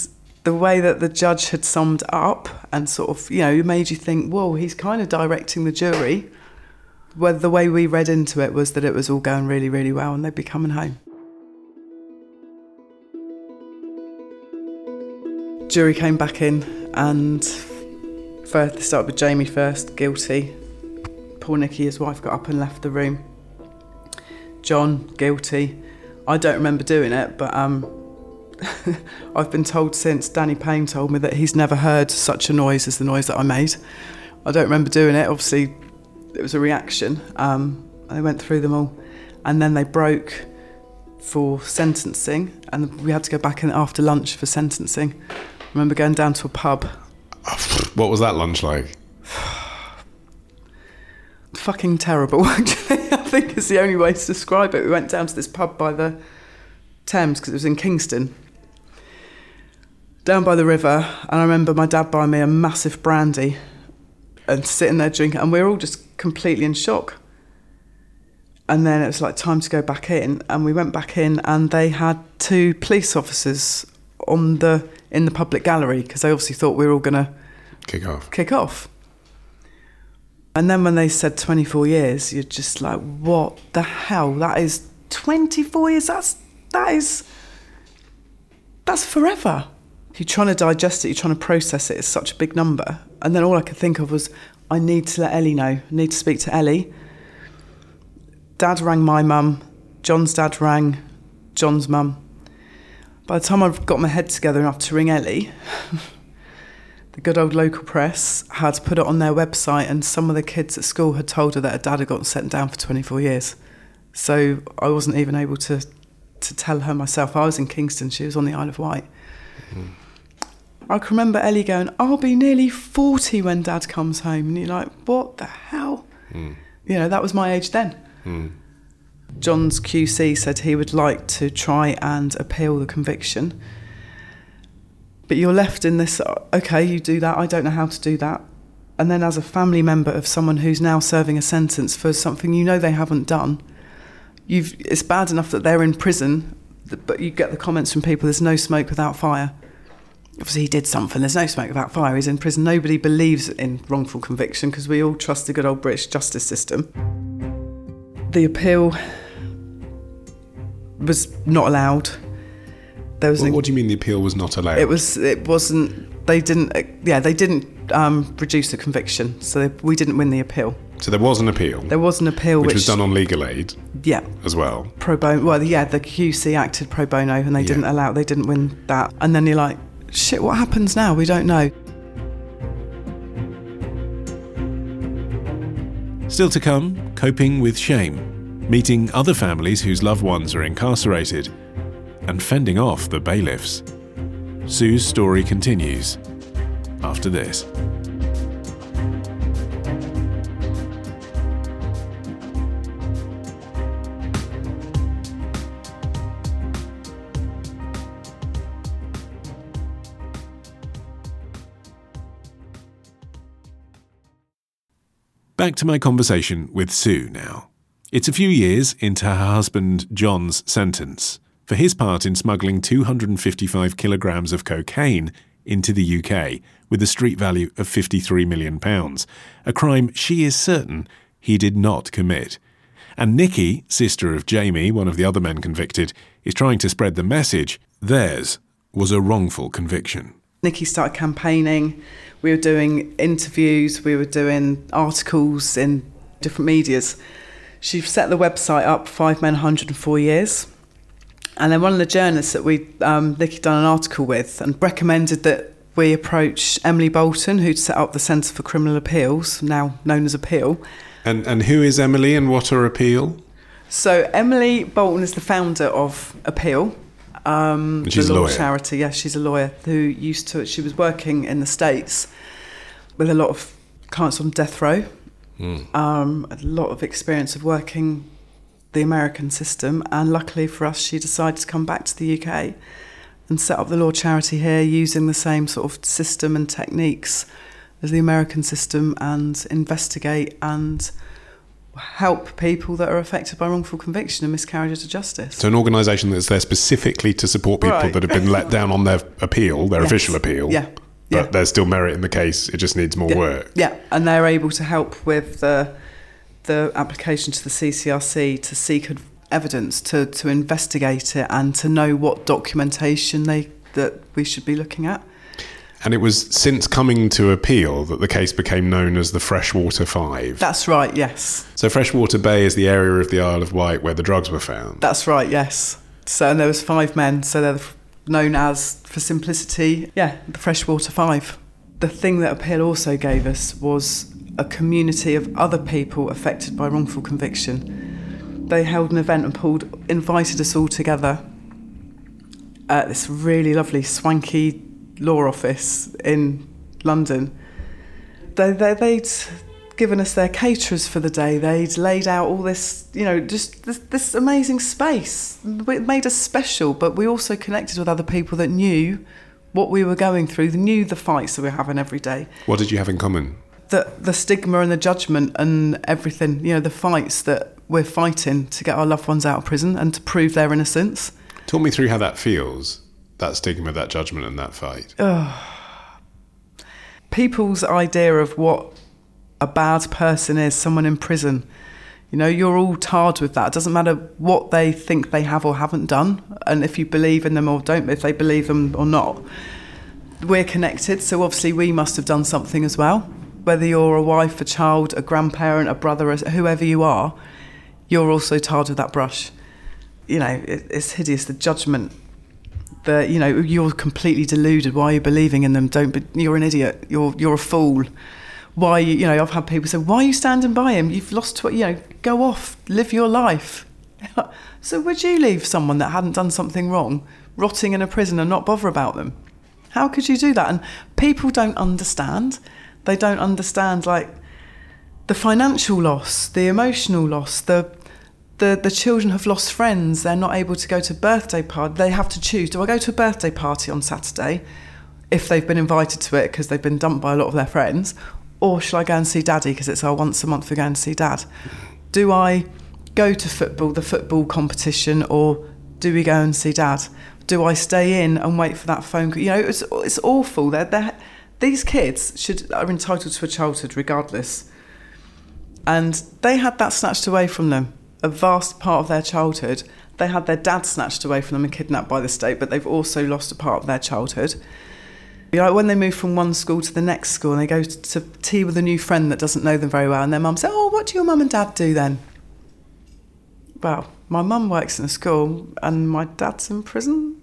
the way that the judge had summed up and sort of, you know, made you think, whoa, he's kind of directing the jury well, the way we read into it was that it was all going really, really well and they'd be coming home. Jury came back in and first, they started with Jamie first, guilty. Poor Nicky, his wife, got up and left the room. John, guilty. I don't remember doing it, but um, I've been told since Danny Payne told me that he's never heard such a noise as the noise that I made. I don't remember doing it. Obviously, it was a reaction. Um, I went through them all, and then they broke for sentencing, and we had to go back in after lunch for sentencing. I remember going down to a pub. What was that lunch like? Fucking terrible, actually. I think is the only way to describe it. We went down to this pub by the Thames because it was in Kingston. Down by the river, and I remember my dad buying me a massive brandy and sitting there drinking, and we were all just completely in shock. And then it was like time to go back in, and we went back in, and they had two police officers on the in the public gallery because they obviously thought we were all going to Kick off. kick off. And then when they said 24 years, you're just like, what the hell? That is 24 years. That's that is that's forever. You're trying to digest it. You're trying to process it. It's such a big number. And then all I could think of was, I need to let Ellie know. I need to speak to Ellie. Dad rang my mum. John's dad rang John's mum. By the time I've got my head together enough to ring Ellie, the good old local press had put it on their website, and some of the kids at school had told her that her dad had gotten sent down for 24 years. So I wasn't even able to to tell her myself. I was in Kingston; she was on the Isle of Wight. Mm-hmm. I can remember Ellie going, "I'll be nearly 40 when Dad comes home," and you're like, "What the hell?" Hmm. You know, that was my age then. Hmm. John's QC said he would like to try and appeal the conviction. But you're left in this uh, okay, you do that, I don't know how to do that. And then, as a family member of someone who's now serving a sentence for something you know they haven't done, you've, it's bad enough that they're in prison, but you get the comments from people there's no smoke without fire. Obviously, he did something, there's no smoke without fire, he's in prison. Nobody believes in wrongful conviction because we all trust the good old British justice system. The appeal was not allowed. There was What, an- what do you mean the appeal was not allowed? it was. It wasn't. They didn't. Yeah, they didn't um, produce a conviction, so they, we didn't win the appeal. So there was an appeal, There was an appeal, which, which, was done on legal aid yeah, as well. pro bono. Well, yeah, the QC acted pro bono, and they Yeah. didn't allow. They didn't win that. And then you're like, shit, what happens now? We don't know. Still to come, coping with shame, meeting other families whose loved ones are incarcerated, and fending off the bailiffs. Sue's story continues after this. Back to my conversation with Sue now. It's a few years into her husband John's sentence for his part in smuggling 255 kilograms of cocaine into the UK with a street value of 53 million pounds, a crime she is certain he did not commit. And Nikki, sister of Jamie, one of the other men convicted, is trying to spread the message theirs was a wrongful conviction. Nikki started campaigning. We were doing interviews. We were doing articles in different medias. She set the website up, Five Men, 104 Years. And then one of the journalists that we, um, Nikki done an article with and recommended that we approach Emily Bolton, who'd set up the Centre for Criminal Appeals, now known as Appeal. And, and who is Emily and what are appeal? So Emily Bolton is the founder of Appeal. Um, And she's the a law lawyer. charity. Yes, she's a lawyer who used to. She was working in the states with a lot of clients on death row. Um, a lot of experience of working the American system, and luckily for us, she decided to come back to the UK and set up the law charity here using the same sort of system and techniques as the American system and investigate and help people that are affected by wrongful conviction and miscarriages of justice. So, an organisation that's there specifically to support people Right. that have been let down on their appeal, their Yes. official appeal. Yeah. But Yeah. there's still merit in the case. It just needs more yeah. work. Yeah, and they're able to help with the the application to the CCRC to seek evidence, to, to investigate it, and to know what documentation they that we should be looking at. And it was since coming to appeal that the case became known as the Freshwater Five. That's right, yes. so Freshwater Bay is the area of the Isle of Wight where the drugs were found. That's right, yes. So and there was five men, so they're known as, for simplicity, yeah, the Freshwater Five. The thing that appeal also gave us was a community of other people affected by wrongful conviction. They held an event and pulled, invited us all together at this really lovely, swanky law office in London. They, they, they'd given us their caterers for the day. They'd laid out all this, you know, just this, this amazing space. It made us special, but we also connected with other people that knew what we were going through, knew the fights that we we're having every day. What did you have in common? The, the stigma and the judgment and everything, you know, the fights that we're fighting to get our loved ones out of prison and to prove their innocence. Talk me through how that feels, that stigma, that judgment, and that fight. people's idea of what a bad person is, someone in prison. You know, you're all tarred with that. It doesn't matter what they think they have or haven't done, and if you believe in them or don't, if they believe them or not. We're connected, so obviously we must have done something as well. Whether you're a wife, a child, a grandparent, a brother, whoever you are, you're also tarred with that brush. You know, it's hideous. The judgment that you know you're completely deluded. Why are you believing in them? Don't. Be, you're an idiot. You're you're a fool. Why you you know I've had people say, why are you standing by him? You've lost. Tw- you know, go off, live your life. so would you leave someone that hadn't done something wrong, rotting in a prison, and not bother about them? How could you do that? And people don't understand. They don't understand like the financial loss, the emotional loss, the the the children have lost friends. They're not able to go to birthday party. They have to choose: do I go to a birthday party on Saturday, if they've been invited to it because they've been dumped by a lot of their friends, or shall I go and see Daddy because it's our once a month we go and see Dad? Do I go to football, the football competition, or do we go and see Dad? Do I stay in and wait for that phone call? You know, it's it's awful. They're, they're, these kids should are entitled to a childhood regardless and they had that snatched away from them a vast part of their childhood they had their dad snatched away from them and kidnapped by the state but they've also lost a part of their childhood you know, when they move from one school to the next school and they go to tea with a new friend that doesn't know them very well and their mum says oh what do your mum and dad do then well my mum works in a school and my dad's in prison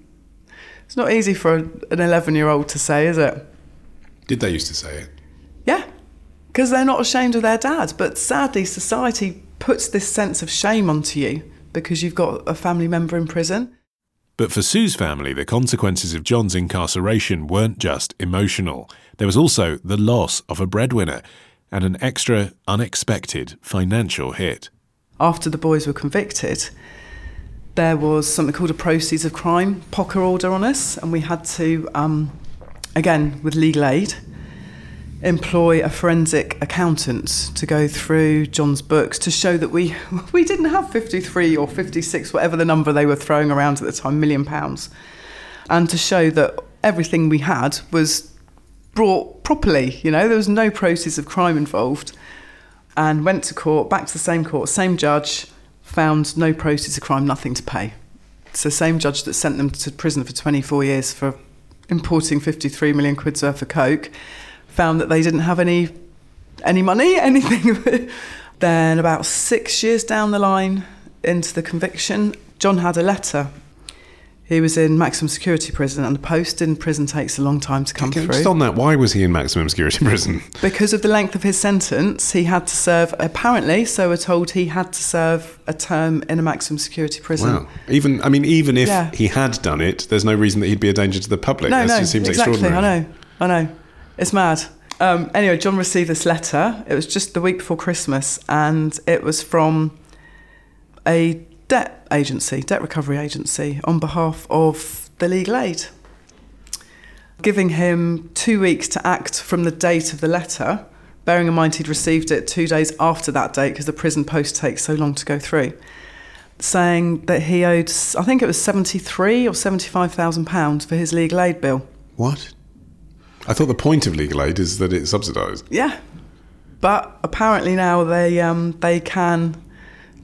it's not easy for an 11 year old to say is it Did they used to say it? yeah, because they're not ashamed of their dad. But sadly, society puts this sense of shame onto you because you've got a family member in prison. But for Sue's family, the consequences of John's incarceration weren't just emotional. There was also the loss of a breadwinner and an extra, unexpected financial hit. After the boys were convicted, there was something called a proceeds of crime POCA order on us, and we had to, um, again, with legal aid, employ a forensic accountant to go through John's books to show that we we didn't have 53 or 56 whatever the number they were throwing around at the time million pounds. And to show that everything we had was brought properly you know there was no proceeds of crime involved and went to court back to the same court same judge found no proceeds of crime nothing to pay. It's the same judge that sent them to prison for 24 years for importing 53 million quid's worth of coke found that they didn't have any any money, anything. then about six years down the line into the conviction, John had a letter. He was in maximum security prison, and the post in prison takes a long time to come Okay, through. Just on that, why was he in maximum security prison? Because of the length of his sentence, he had to serve, apparently, so we're told he had to serve a term in a maximum security prison. Wow. Even I mean, even if Yeah. he had done it, there's no reason that he'd be a danger to the public. No, that no, just seems exactly. extraordinary. I know, I know. It's mad. Um, anyway, John received this letter. It was just the week before Christmas, and it was from a debt agency, debt recovery agency, on behalf of the legal aid, giving him two weeks to act from the date of the letter. Bearing in mind he'd received it two days after that date because the prison post takes so long to go through saying that he owed, I think it was seventy-three or seventy-five thousand pounds for his legal aid bill. What? I thought the point of legal aid is that it's subsidised. Yeah. But apparently now they um, they can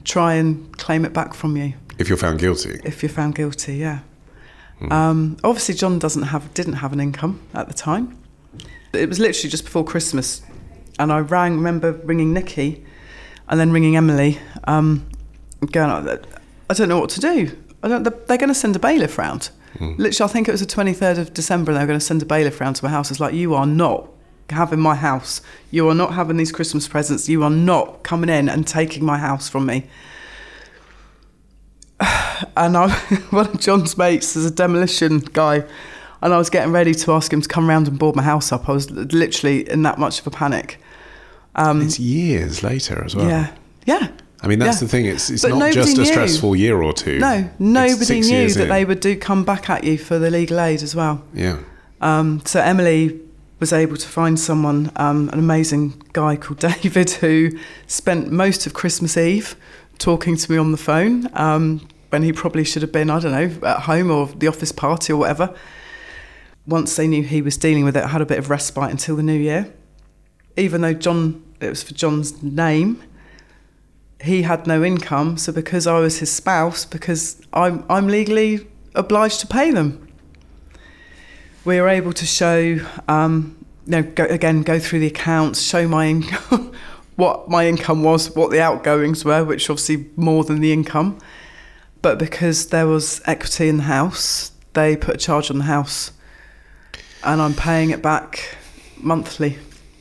try and claim it back from you If you're found guilty. if you're found guilty. Yeah. Um, obviously, John doesn't have didn't have an income at the time. It was literally just before Christmas, and I rang. Remember ringing Nikki, and then ringing Emily, um, going. I don't know what to do. I don't. They're going to send a bailiff round. Literally, I think it was the twenty third of December, and they were going to send a bailiff round to my house. It's like you are not having my house. You are not having these Christmas presents. You are not coming in and taking my house from me and I, one of John's mates is a demolition guy, and I was getting ready to ask him to come round and board my house up. I was literally in that much of a panic. it's years later as well. Um, Yeah, yeah. I mean, that's Yeah. the thing. It's, it's But not just a knew. stressful year or two. No, nobody knew that in. they would do come back at you for the legal aid as well. Yeah. Um, so Emily was able to find someone, um, an amazing guy called David, who spent most of Christmas Eve talking to me on the phone um, when he probably should have been, I don't know, at home or the office party or whatever. Once they knew he was dealing with it, I had a bit of respite until the new year. Even though John, it was for John's name, he had no income. So because I was his spouse, because I'm, I'm legally obliged to pay them we were able to show, um, you know, go, again, go through the accounts, show my income, what my income was, what the outgoings were, which obviously more than the income. But because there was equity in the house, they put a charge on the house, and I'm paying it back monthly.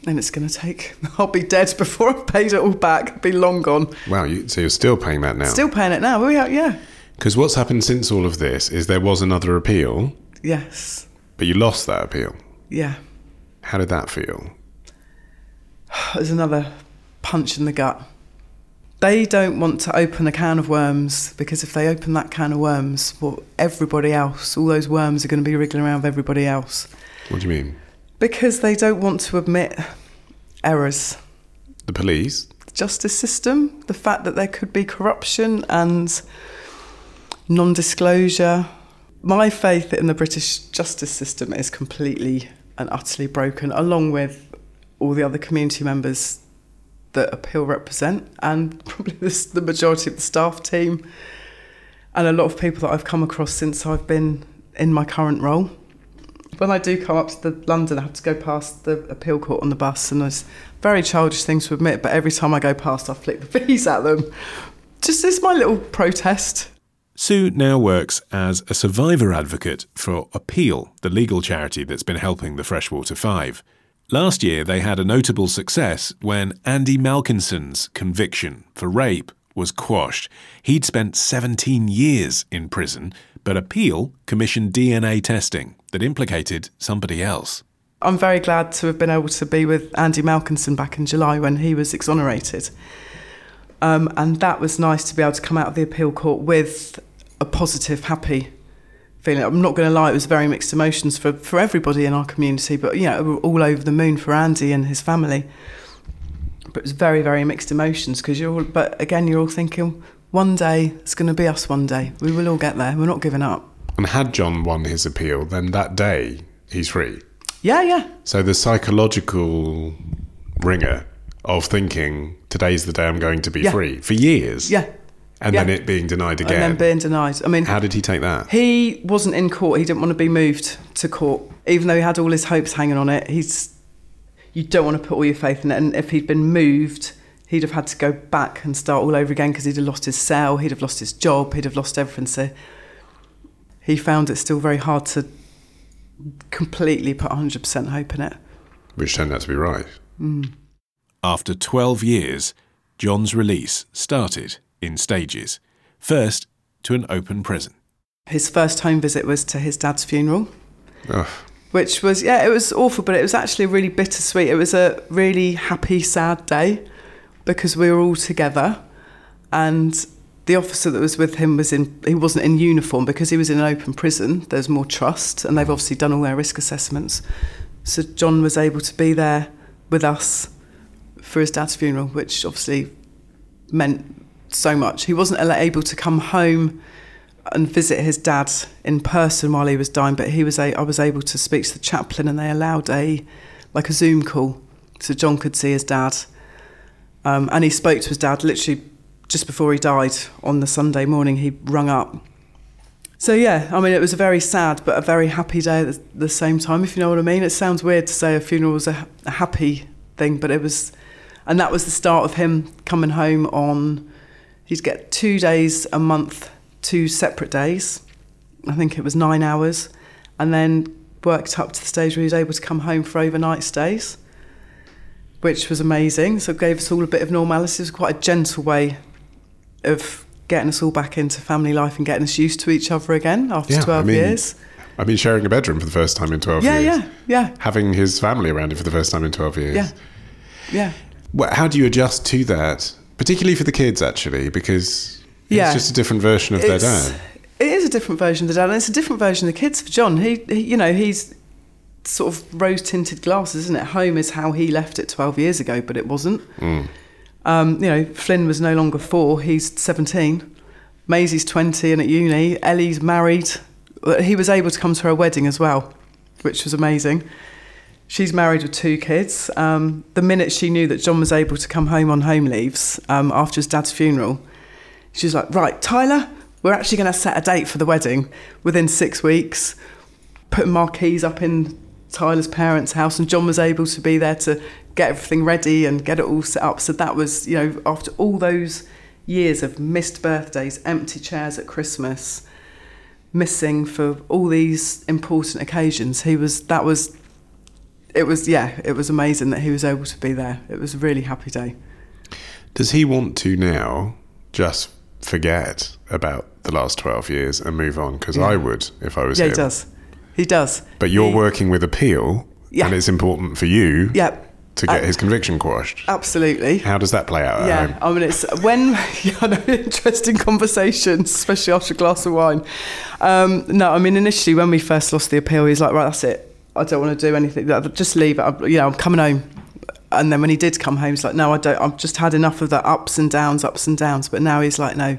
And it's going to take. I'll be dead before I've paid it all back. I'll be long gone. Wow. You, so you're still paying that now? Still paying it now. We are, yeah. Because what's happened since all of this is there was another appeal, Yes. but you lost that appeal. Yeah. How did that feel? There's another punch in the gut. They don't want to open a can of worms because if they open that can of worms, well, everybody else, all those worms are going to be wriggling around with everybody else What do you mean? Because they don't want to admit errors. The police? The justice system, the fact that there could be corruption and non disclosure. My faith in the British justice system is completely and utterly broken, along with all the other community members that Appeal represent, and probably this, the majority of the staff team, and a lot of people that I've come across since I've been in my current role. When I do come up to the London, I have to go past the appeal court on the bus, and it's very childish thing to admit, but every time I go past, I flick the fees at them. Just it's my little protest. Sue now works as a survivor advocate for Appeal, the legal charity that's been helping the Freshwater Five. Last year, they had a notable success when Andy Malkinson's conviction for rape was quashed. He'd spent 17 years in prison, but Appeal commissioned DNA testing that implicated somebody else. I'm very glad to have been able to be with Andy Malkinson back in July when he was exonerated. Um, and that was nice to be able to come out of the appeal court with a positive, happy feeling. I'm not going to lie, it was very mixed emotions for, for everybody in our community, but you know, all over the moon for Andy and his family. But it was very, very mixed emotions because you're all, but again, you're all thinking, one day, it's going to be us one day. We will all get there. We're not giving up. And had John won his appeal, then that day he's free. Yeah, yeah. So the psychological wringer of thinking today's the day I'm going to be Yeah. free for years. Yeah. And Yeah. then it being denied again. And then being denied. I mean, How did he take that? He wasn't in court. He didn't want to be moved to court, even though he had all his hopes hanging on it. He's you don't want to put all your faith in it. And if he'd been moved, he'd have had to go back and start all over again because he'd have lost his cell, he'd have lost his job, he'd have lost everything. So he found it still very hard to completely put 100% hope in it. Which turned out to be right. Mm. After 12 years, John's release started in stages. First, to an open prison. His first home visit was to his dad's funeral. Ugh. which was yeah it was awful but it was actually really bittersweet it was a really happy sad day because we were all together. And the officer that was with him was in he wasn't in uniform because he was in an open prison. There's more trust and they've obviously done all their risk assessments. So john was able to be there with us for his dad's funeral which obviously meant so much. He wasn't able to come home and visit his dad in person while he was dying, but he was a, I was able to speak to the chaplain, and they allowed a like a Zoom call, so John could see his dad, Um, and he spoke to his dad literally just before he died on the Sunday morning. He rung up. So yeah, I mean, it was a very sad but a very happy day at the- same time. If you know what I mean. It sounds weird to say a funeral was a, a happy thing, but it was, and that was the start of him coming home on. He'd get two days a month, two separate days. I think it was nine hours, and then worked up to the stage where he was able to come home for overnight stays, which was amazing. So it gave us all a bit of normality. It was quite a gentle way of getting us all back into family life and getting us used to each other again after Yeah, I 12 mean, years. I mean, sharing a bedroom for the first time in 12 Yeah, years. yeah, yeah, yeah. Having his family around him for the first time in 12 years. yeah, yeah. Well, how do you adjust to that? Particularly for the kids, actually, because Yeah. it's just a different version of their dad. It is a different version of the dad, and it's a different version of the kids for John. He, he you know, he's sort of rose tinted glasses, isn't it? Home is how he left it 12 years ago, but it wasn't. Um, you know, Flynn was no longer four, he's 17. Maisie's 20 and at uni. Ellie's married. He was able to come to her wedding as well, which was amazing. She's married with two kids. Um, the minute she knew that John was able to come home on home leaves um, after his dad's funeral, she was like, Right, Tyler, we're actually going to set a date for the wedding within six weeks. Putting marquees up in Tyler's parents' house, and John was able to be there to get everything ready and get it all set up. So that was, you know, after all those years of missed birthdays, empty chairs at Christmas, missing for all these important occasions, he was, that was, it was, yeah, it was amazing that he was able to be there. It was a really happy day. Does he want to now just forget about the last 12 years and move on? Because I would if I was Yeah, him. he does. He does. But you're He- working with appeal, Yeah. and it's important for you Yeah, to get Uh, his conviction quashed. absolutely. How does that play out Yeah, home? I mean, it's when I know, interesting conversations, especially after a glass of wine. Um, no, I mean, initially when we first lost the appeal, he was like, "Right, that's it. I don't want to do anything. Just leave it. I'm, you know, I'm coming home." And then when he did come home, he's like, "No, I don't. I've just had enough of the ups and downs, ups and downs." But now he's like, "No,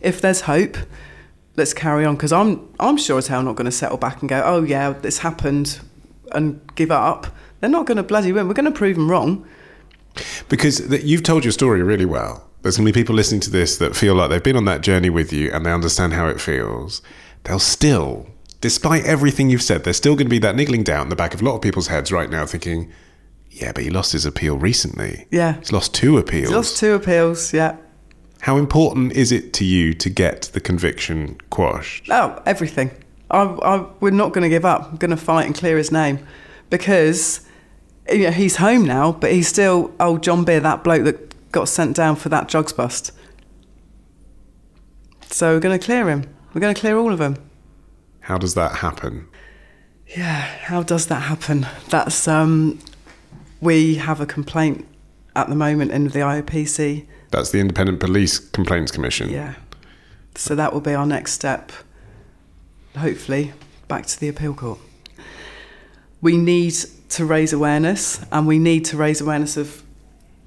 if there's hope." Let's carry on because I'm I'm sure as hell not going to settle back and go oh yeah this happened and give up. They're not going to bloody win. We're going to prove them wrong. Because th- you've told your story really well. There's going to be people listening to this that feel like they've been on that journey with you and they understand how it feels. They'll still, despite everything you've said, there's still going to be that niggling doubt in the back of a lot of people's heads right now thinking, yeah, but he lost his appeal recently. Yeah. He's lost two appeals. He's lost two appeals. Yeah. How important is it to you to get the conviction quashed? Oh, everything. I, I, we're not going to give up. I'm going to fight and clear his name because you know, he's home now, but he's still old John Beere, that bloke that got sent down for that drugs bust. So we're going to clear him. We're going to clear all of them. How does that happen? Yeah, how does that happen? That's um, we have a complaint at the moment in the IOPC. That's the Independent Police Complaints Commission. Yeah, so that will be our next step. Hopefully, back to the appeal court. We need to raise awareness, and we need to raise awareness of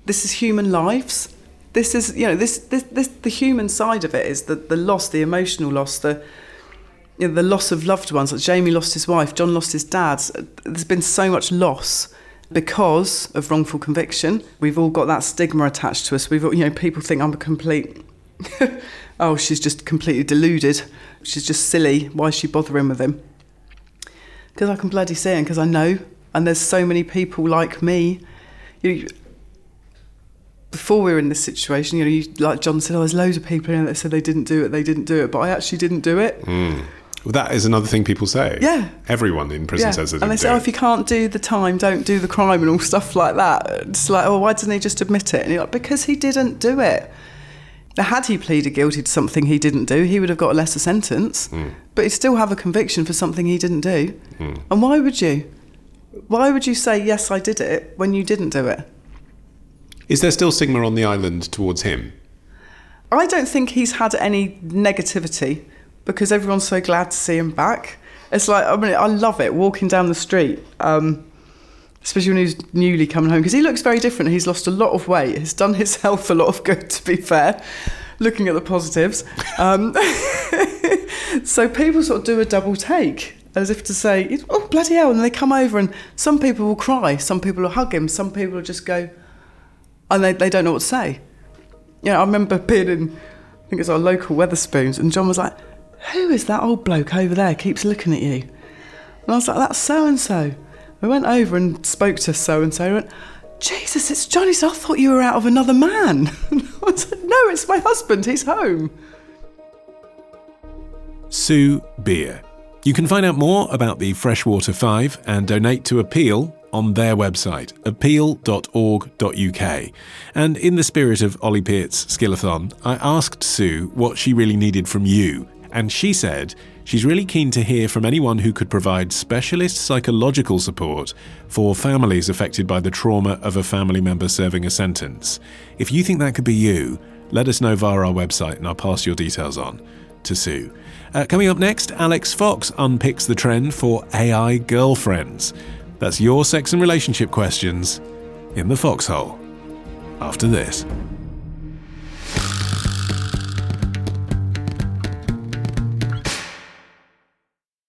this is human lives. This is you know this this, this the human side of it is the the loss, the emotional loss, the you know, the loss of loved ones. Like Jamie lost his wife, John lost his dad. There's been so much loss because of wrongful conviction. We've all got that stigma attached to us. We've you know people think I'm a complete. oh, she's just completely deluded. She's just silly. Why is she bothering with him? Because I can bloody see it, because I know. And there's so many people like me. You know, before we were in this situation, you know, you, like John said, oh, there's loads of people in it that said they didn't do it, they didn't do it, but I actually didn't do it. Hmm. Well, that is another thing people say. Yeah. Everyone in prison Yeah. says they and they say, oh, if you can't do the time, don't do the crime and all stuff like that. It's like, oh, why didn't he just admit it? And you're like, because he didn't do it. Now, had he pleaded guilty to something he didn't do, he would have got a lesser sentence, hmm. but he'd still have a conviction for something he didn't do. Hmm. And why would you? Why would you say, yes, I did it, when you didn't do it? Is there still stigma on the island towards him? I don't think he's had any negativity because everyone's so glad to see him back. It's like I mean, I love it walking down the street, um, especially when he's newly coming home because he looks very different. He's lost a lot of weight. He's done his health a lot of good, to be fair. Looking at the positives, um, so people sort of do a double take. As if to say, oh, bloody hell. And they come over, and some people will cry, some people will hug him, some people will just go, and they, they don't know what to say. Yeah, I remember being in, I think it's our local Wetherspoons, and John was like, Who is that old bloke over there keeps looking at you? And I was like, That's so and so. We went over and spoke to so and so. went, Jesus, it's Johnny. So I thought you were out of another man. I said, No, it's my husband. He's home. Sue Beere. You can find out more about the Freshwater Five and donate to Appeal on their website, appeal.org.uk. And in the spirit of Ollie Peart's Skillathon, I asked Sue what she really needed from you, and she said she's really keen to hear from anyone who could provide specialist psychological support for families affected by the trauma of a family member serving a sentence. If you think that could be you, let us know via our website and I'll pass your details on to Sue. Uh, coming up next, Alix Fox unpicks the trend for AI girlfriends. That's your sex and relationship questions in the foxhole. After this.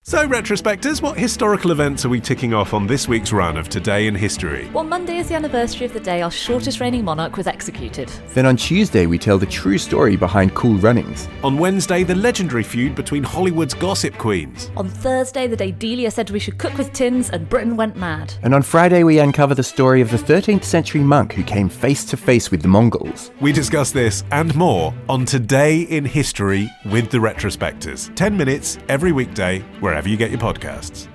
So, retrospectors, what historical events are we ticking off on this week's run of Today in History? Well, Monday is the anniversary of the day our shortest reigning monarch was executed. Then on Tuesday, we tell the true story behind Cool Runnings. On Wednesday, the legendary feud between Hollywood's gossip queens. On Thursday, the day Delia said we should cook with tins and Britain went mad. And on Friday, we uncover the story of the 13th century monk who came face to face with the Mongols. We discuss this and more on Today in History with the Retrospectors. 10 minutes every weekday, wherever you get your podcasts.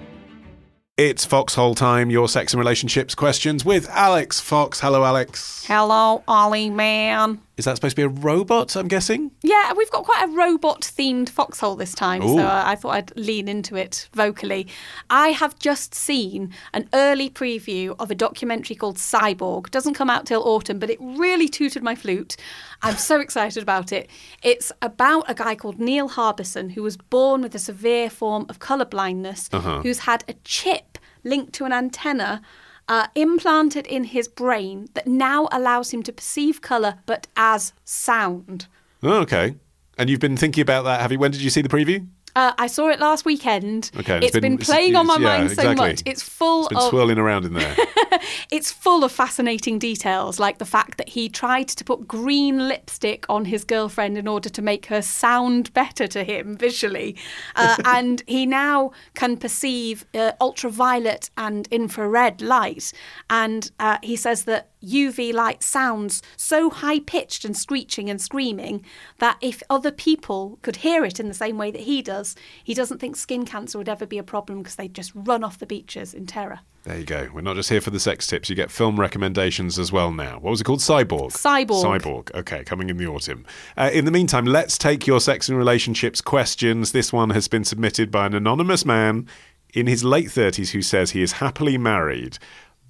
It's Foxhole time, your sex and relationships questions with Alix Fox. Hello, Alix. Hello, Olly Mann. Is that supposed to be a robot, I'm guessing? Yeah, we've got quite a robot themed foxhole this time, Ooh. so I thought I'd lean into it vocally. I have just seen an early preview of a documentary called Cyborg. Doesn't come out till autumn, but it really tooted my flute. I'm so excited about it. It's about a guy called Neil Harbisson who was born with a severe form of colour blindness, Uh-huh. who's had a chip linked to an antenna uh, implanted in his brain that now allows him to perceive colour but as sound. Oh, okay. And you've been thinking about that, have you? When did you see the preview? Uh, I saw it last weekend. Okay, and it's been, playing on my yeah, mind so exactly. much. It's full It's been of swirling around in there. it's full of fascinating details, like the fact that he tried to put green lipstick on his girlfriend in order to make her sound better to him visually, uh, and he now can perceive uh, ultraviolet and infrared light. And uh, he says that UV light sounds so high pitched and screeching and screaming that if other people could hear it in the same way that he does, he doesn't think skin cancer would ever be a problem because they'd just run off the beaches in terror. There you go. We're not just here for the sex tips. You get film recommendations as well now. What was it called? Cyborg. Cyborg. Cyborg. Okay, coming in the autumn. Uh, in the meantime, let's take your sex and relationships questions. This one has been submitted by an anonymous man in his late 30s who says he is happily married.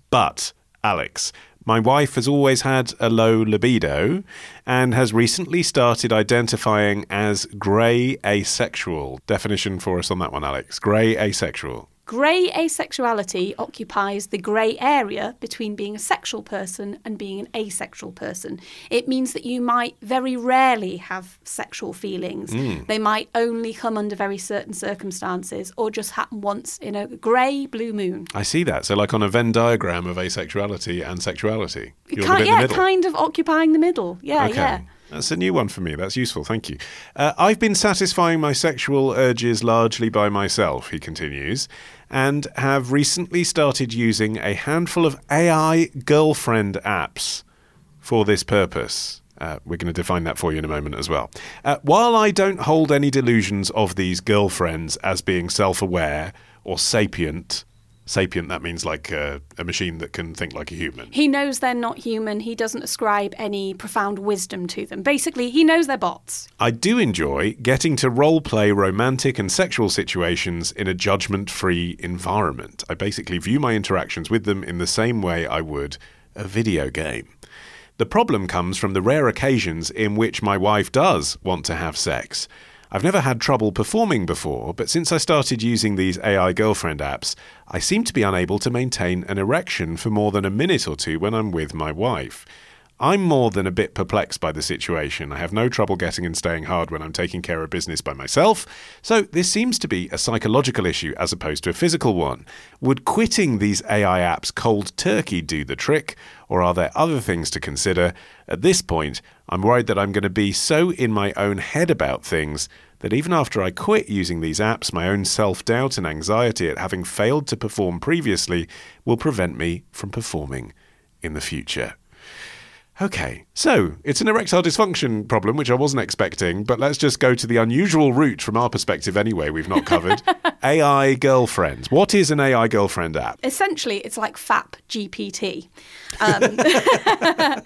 But, Alix, my wife has always had a low libido and has recently started identifying as grey asexual. Definition for us on that one, Alix. Grey asexual. Grey asexuality occupies the grey area between being a sexual person and being an asexual person. It means that you might very rarely have sexual feelings. Hmm. They might only come under very certain circumstances or just happen once in a grey blue moon. I see that. So, like on a Venn diagram of asexuality and sexuality, you're the Ki- bit in yeah, the middle. kind of occupying the middle. Yeah, okay. yeah. That's a new one for me. That's useful. Thank you. Uh, I've been satisfying my sexual urges largely by myself, he continues, and have recently started using a handful of AI girlfriend apps for this purpose. Uh, we're going to define that for you in a moment as well. Uh, while I don't hold any delusions of these girlfriends as being self aware or sapient, sapient, that means like uh, a machine that can think like a human. He knows they're not human. He doesn't ascribe any profound wisdom to them. Basically, he knows they're bots. I do enjoy getting to role play romantic and sexual situations in a judgment free environment. I basically view my interactions with them in the same way I would a video game. The problem comes from the rare occasions in which my wife does want to have sex. I've never had trouble performing before, but since I started using these AI girlfriend apps, I seem to be unable to maintain an erection for more than a minute or two when I'm with my wife. I'm more than a bit perplexed by the situation. I have no trouble getting and staying hard when I'm taking care of business by myself. So this seems to be a psychological issue as opposed to a physical one. Would quitting these AI apps cold turkey do the trick? Or are there other things to consider? At this point, I'm worried that I'm going to be so in my own head about things that even after I quit using these apps, my own self doubt and anxiety at having failed to perform previously will prevent me from performing in the future. Okay, so it's an erectile dysfunction problem, which I wasn't expecting, but let's just go to the unusual route from our perspective anyway, we've not covered. AI girlfriends. What is an AI girlfriend app? Essentially, it's like FAP GPT. Um,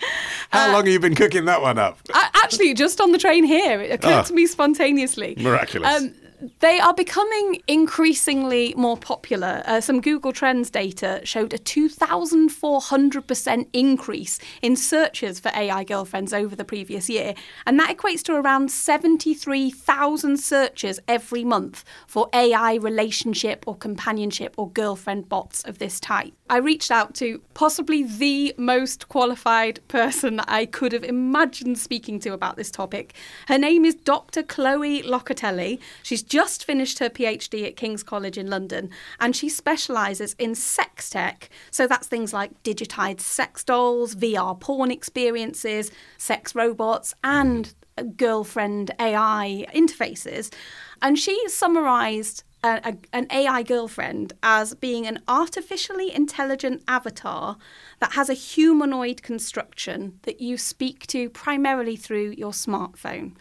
How long have you been cooking that one up? a- actually, just on the train here, it occurred Ah. to me spontaneously. Miraculous. Um, they are becoming increasingly more popular. Uh, some Google Trends data showed a 2,400% increase in searches for AI girlfriends over the previous year. And that equates to around 73,000 searches every month for AI relationship or companionship or girlfriend bots of this type. I reached out to possibly the most qualified person that I could have imagined speaking to about this topic. Her name is Dr. Chloe Locatelli. She's just finished her PhD at King's College in London and she specialises in sex tech. So that's things like digitized sex dolls, VR porn experiences, sex robots, and girlfriend AI interfaces. And she summarised a, an AI girlfriend as being an artificially intelligent avatar that has a humanoid construction that you speak to primarily through your smartphone.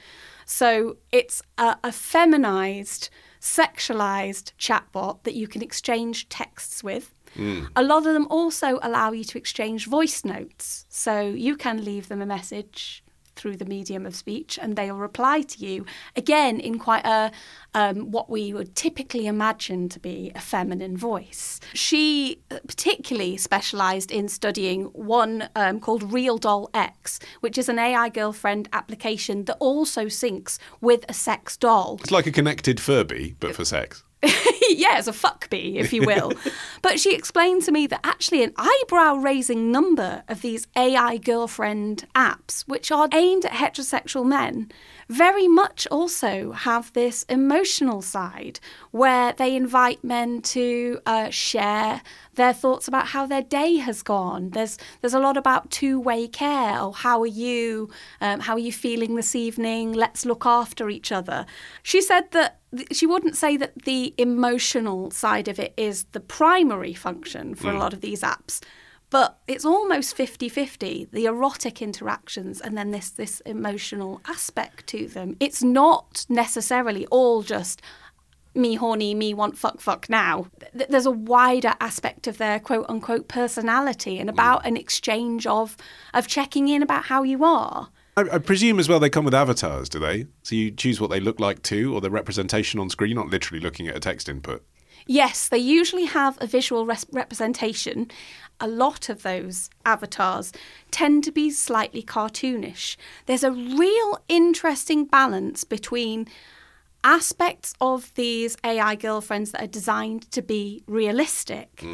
So it's a, a feminized, sexualized chatbot that you can exchange texts with. Hmm. A lot of them also allow you to exchange voice notes. So you can leave them a message through the medium of speech and they'll reply to you again in quite a um, what we would typically imagine to be a feminine voice. She uh, particularly specialized in studying one um, called RealDoll X which is an ai girlfriend application that also syncs with a sex doll. It's like a connected Furby, but for sex. yeah, as a fuck bee, if you will. but she explained to me that actually an eyebrow raising number of these AI girlfriend apps, which are aimed at heterosexual men, very much also have this emotional side where they invite men to uh, share their thoughts about how their day has gone. There's there's a lot about two way care. Oh, how are you? Um, how are you feeling this evening? Let's look after each other. She said that th- she wouldn't say that the emotional side of it is the primary function for a mm. lot of these apps. But it's almost 50 50, the erotic interactions and then this, this emotional aspect to them. It's not necessarily all just me horny, me want fuck fuck now. Th- There's a wider aspect of their quote unquote personality and mm. about an exchange of of checking in about how you are. I, I presume as well they come with avatars, do they? So you choose what they look like too, or the representation on screen, You're not literally looking at a text input. Yes, they usually have a visual res- representation. A lot of those avatars tend to be slightly cartoonish. There's a real interesting balance between aspects of these AI girlfriends that are designed to be realistic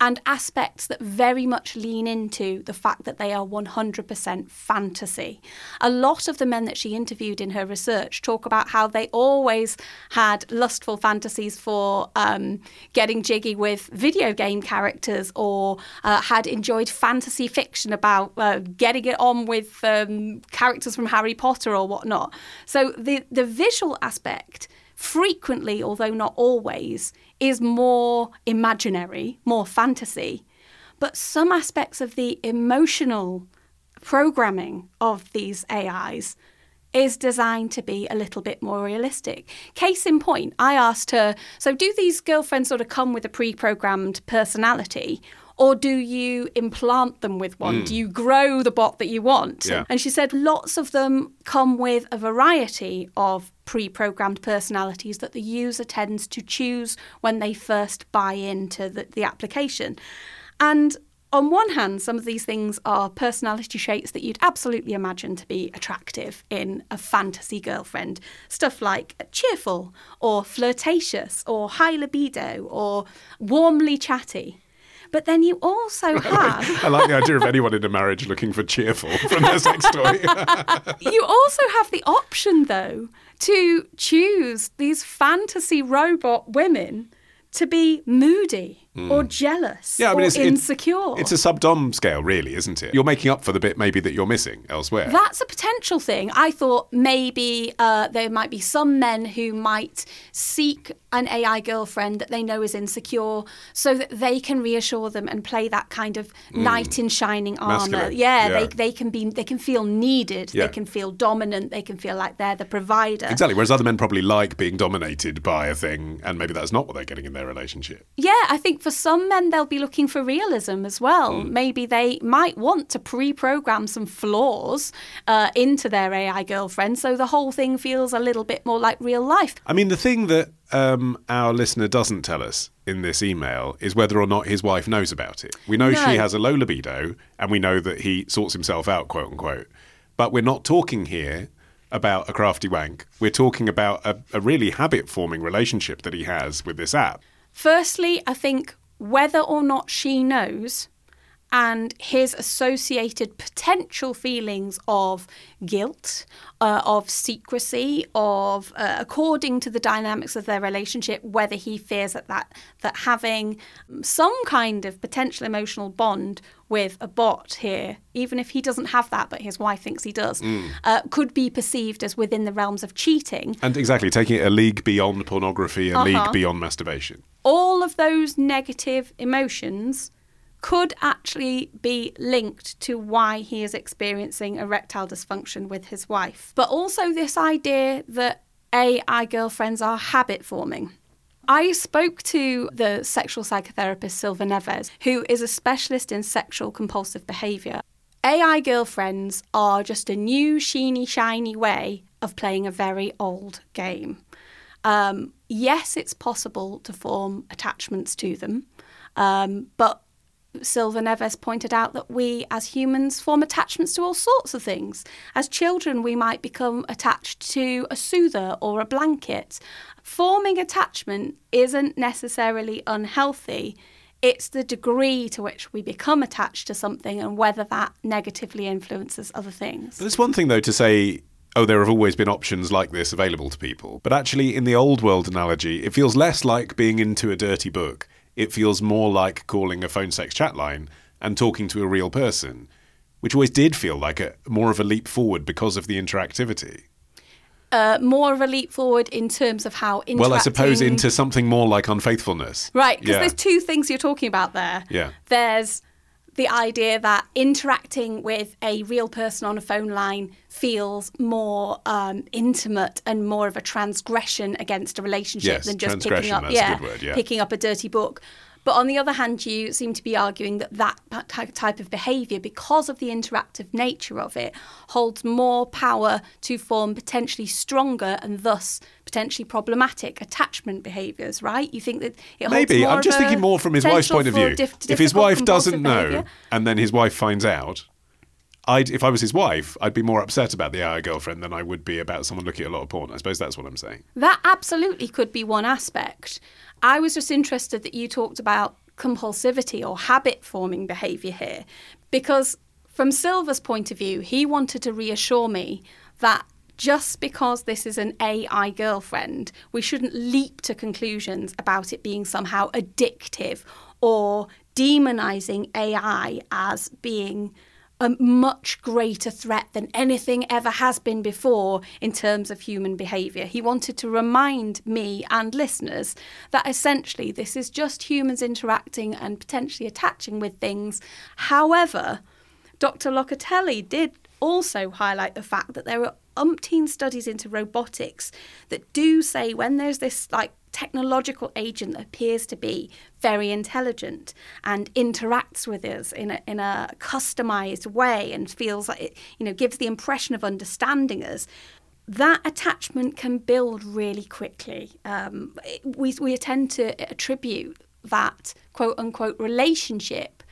and aspects that very much lean into the fact that they are 100% fantasy. A lot of the men that she interviewed in her research talk about how they always had lustful fantasies for um, getting jiggy with video game characters or uh, had enjoyed fantasy fiction about uh, getting it on with um, characters from Harry Potter or whatnot. So the, the visual aspect frequently, although not always, is more imaginary, more fantasy. But some aspects of the emotional programming of these AIs is designed to be a little bit more realistic. Case in point, I asked her, so do these girlfriends sort of come with a pre programmed personality? Or do you implant them with one? Hmm. Do you grow the bot that you want? Yeah. And she said lots of them come with a variety of pre programmed personalities that the user tends to choose when they first buy into the, the application. And on one hand, some of these things are personality traits that you'd absolutely imagine to be attractive in a fantasy girlfriend. Stuff like cheerful, or flirtatious, or high libido, or warmly chatty. But then you also have I like the idea of anyone in a marriage looking for cheerful from their sex toy. you also have the option though to choose these fantasy robot women to be moody or jealous yeah, I mean, or it's it's- insecure. It's a subdom scale, really, isn't it? You're making up for the bit maybe that you're missing elsewhere. That's a potential thing. I thought maybe uh, there might be some men who might seek an AI girlfriend that they know is insecure so that they can reassure them and play that kind of knight in shining armor. Mm. Yeah, Yeah. They, they can be they can feel needed, Yeah. they can feel dominant, they can feel like they're the provider. Exactly. Whereas other men probably like being dominated by a thing, and maybe that's not what they're getting in their relationship. Yeah, I think for some men they'll be looking for realism as well. Hmm. Maybe they might want to pre-program some flaws uh, into their AI girlfriend, so the whole thing feels a little bit more like real life. I mean, the thing that um, our listener doesn't tell us in this email is whether or not his wife knows about it. We know No. she has a low libido, and we know that he sorts himself out, quote unquote. But we're not talking here about a crafty wank. We're talking about a, a really habit forming relationship that he has with this app. Firstly, I think whether or not she knows and his associated potential feelings of guilt, uh, of secrecy, of uh, according to the dynamics of their relationship, whether he fears that, that that having some kind of potential emotional bond with a bot here, even if he doesn't have that, but his wife thinks he does, uh, could be perceived as within the realms of cheating. And exactly, taking it a league beyond pornography, a Uh-huh. league beyond masturbation. all of those negative emotions could actually be linked to why he is experiencing erectile dysfunction with his wife. But also, this idea that AI girlfriends are habit forming. I spoke to the sexual psychotherapist Silva Neves, who is a specialist in sexual compulsive behaviour. AI girlfriends are just a new, sheeny, shiny way of playing a very old game. Um, yes, it's possible to form attachments to them, um, but Silva Neves pointed out that we as humans form attachments to all sorts of things. As children, we might become attached to a soother or a blanket. Forming attachment isn't necessarily unhealthy. It's the degree to which we become attached to something and whether that negatively influences other things. But it's one thing, though, to say, oh, there have always been options like this available to people. But actually, in the old world analogy, it feels less like being into a dirty book. It feels more like calling a phone sex chat line and talking to a real person, which always did feel like a more of a leap forward because of the interactivity. Uh, more of a leap forward in terms of how interacting... Well, I suppose into something more like unfaithfulness. Right, because Yeah. there's two things you're talking about there. Yeah. There's the idea that interacting with a real person on a phone line feels more um, intimate and more of a transgression against a relationship Yes, than just picking up, yeah, word, yeah. picking up a dirty book. But on the other hand, you seem to be arguing that that type of behaviour, because of the interactive nature of it, holds more power to form potentially stronger and thus potentially problematic attachment behaviours, right? You think that it holds Maybe. more I'm just thinking more from his wife's point of view. dif- if his wife doesn't compulsive know behaviour. and then his wife finds out, I'd, if I was his wife, I'd be more upset about the AI girlfriend than I would be about someone looking at a lot of porn. I suppose that's what I'm saying. That absolutely could be one aspect. I was just interested that you talked about compulsivity or habit forming behaviour here, because from Silva's point of view, he wanted to reassure me that just because this is an AI girlfriend, we shouldn't leap to conclusions about it being somehow addictive or demonizing AI as being a much greater threat than anything ever has been before in terms of human behaviour. He wanted to remind me and listeners that essentially this is just humans interacting and potentially attaching with things. However, Dr. Locatelli did also highlight the fact that there are umpteen studies into robotics that do say when there's this like technological agent that appears to be very intelligent and interacts with us in a, in a customized way and feels like it you know gives the impression of understanding us that attachment can build really quickly. Um, we, we tend to attribute that quote unquote relationship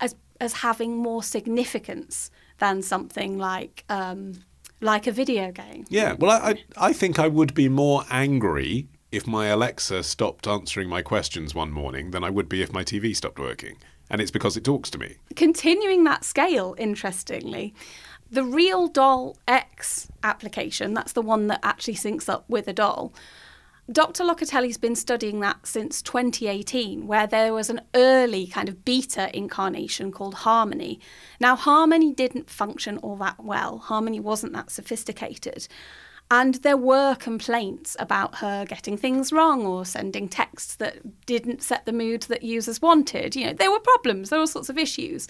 as as having more significance than something like um, like a video game Yeah, well, I, I, I think I would be more angry if my Alexa stopped answering my questions one morning than I would be if my TV stopped working. and it's because it talks to me. Continuing that scale, interestingly, the RealDoll X application, that's the one that actually syncs up with a doll. Dr. Locatelli's been studying that since 2018, where there was an early kind of beta incarnation called Harmony. Now, Harmony didn't function all that well, Harmony wasn't that sophisticated. And there were complaints about her getting things wrong or sending texts that didn't set the mood that users wanted. You know, there were problems, there were all sorts of issues.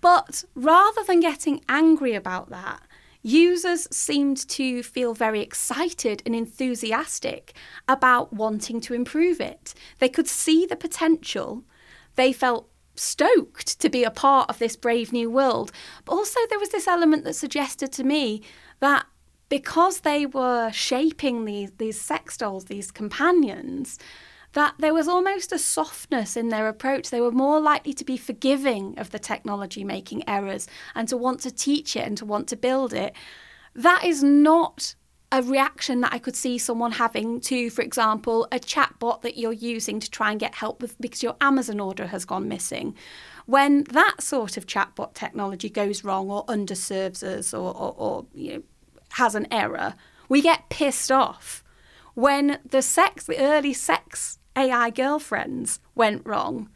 But rather than getting angry about that, users seemed to feel very excited and enthusiastic about wanting to improve it. They could see the potential. They felt stoked to be a part of this brave new world. But also, there was this element that suggested to me that because they were shaping these, these sex dolls, these companions, that there was almost a softness in their approach. They were more likely to be forgiving of the technology making errors and to want to teach it and to want to build it. That is not a reaction that I could see someone having to, for example, a chatbot that you're using to try and get help with because your Amazon order has gone missing. When that sort of chatbot technology goes wrong or underserves us or, or, or you know, has an error, we get pissed off. When the sex, the early sex AI girlfriends went wrong,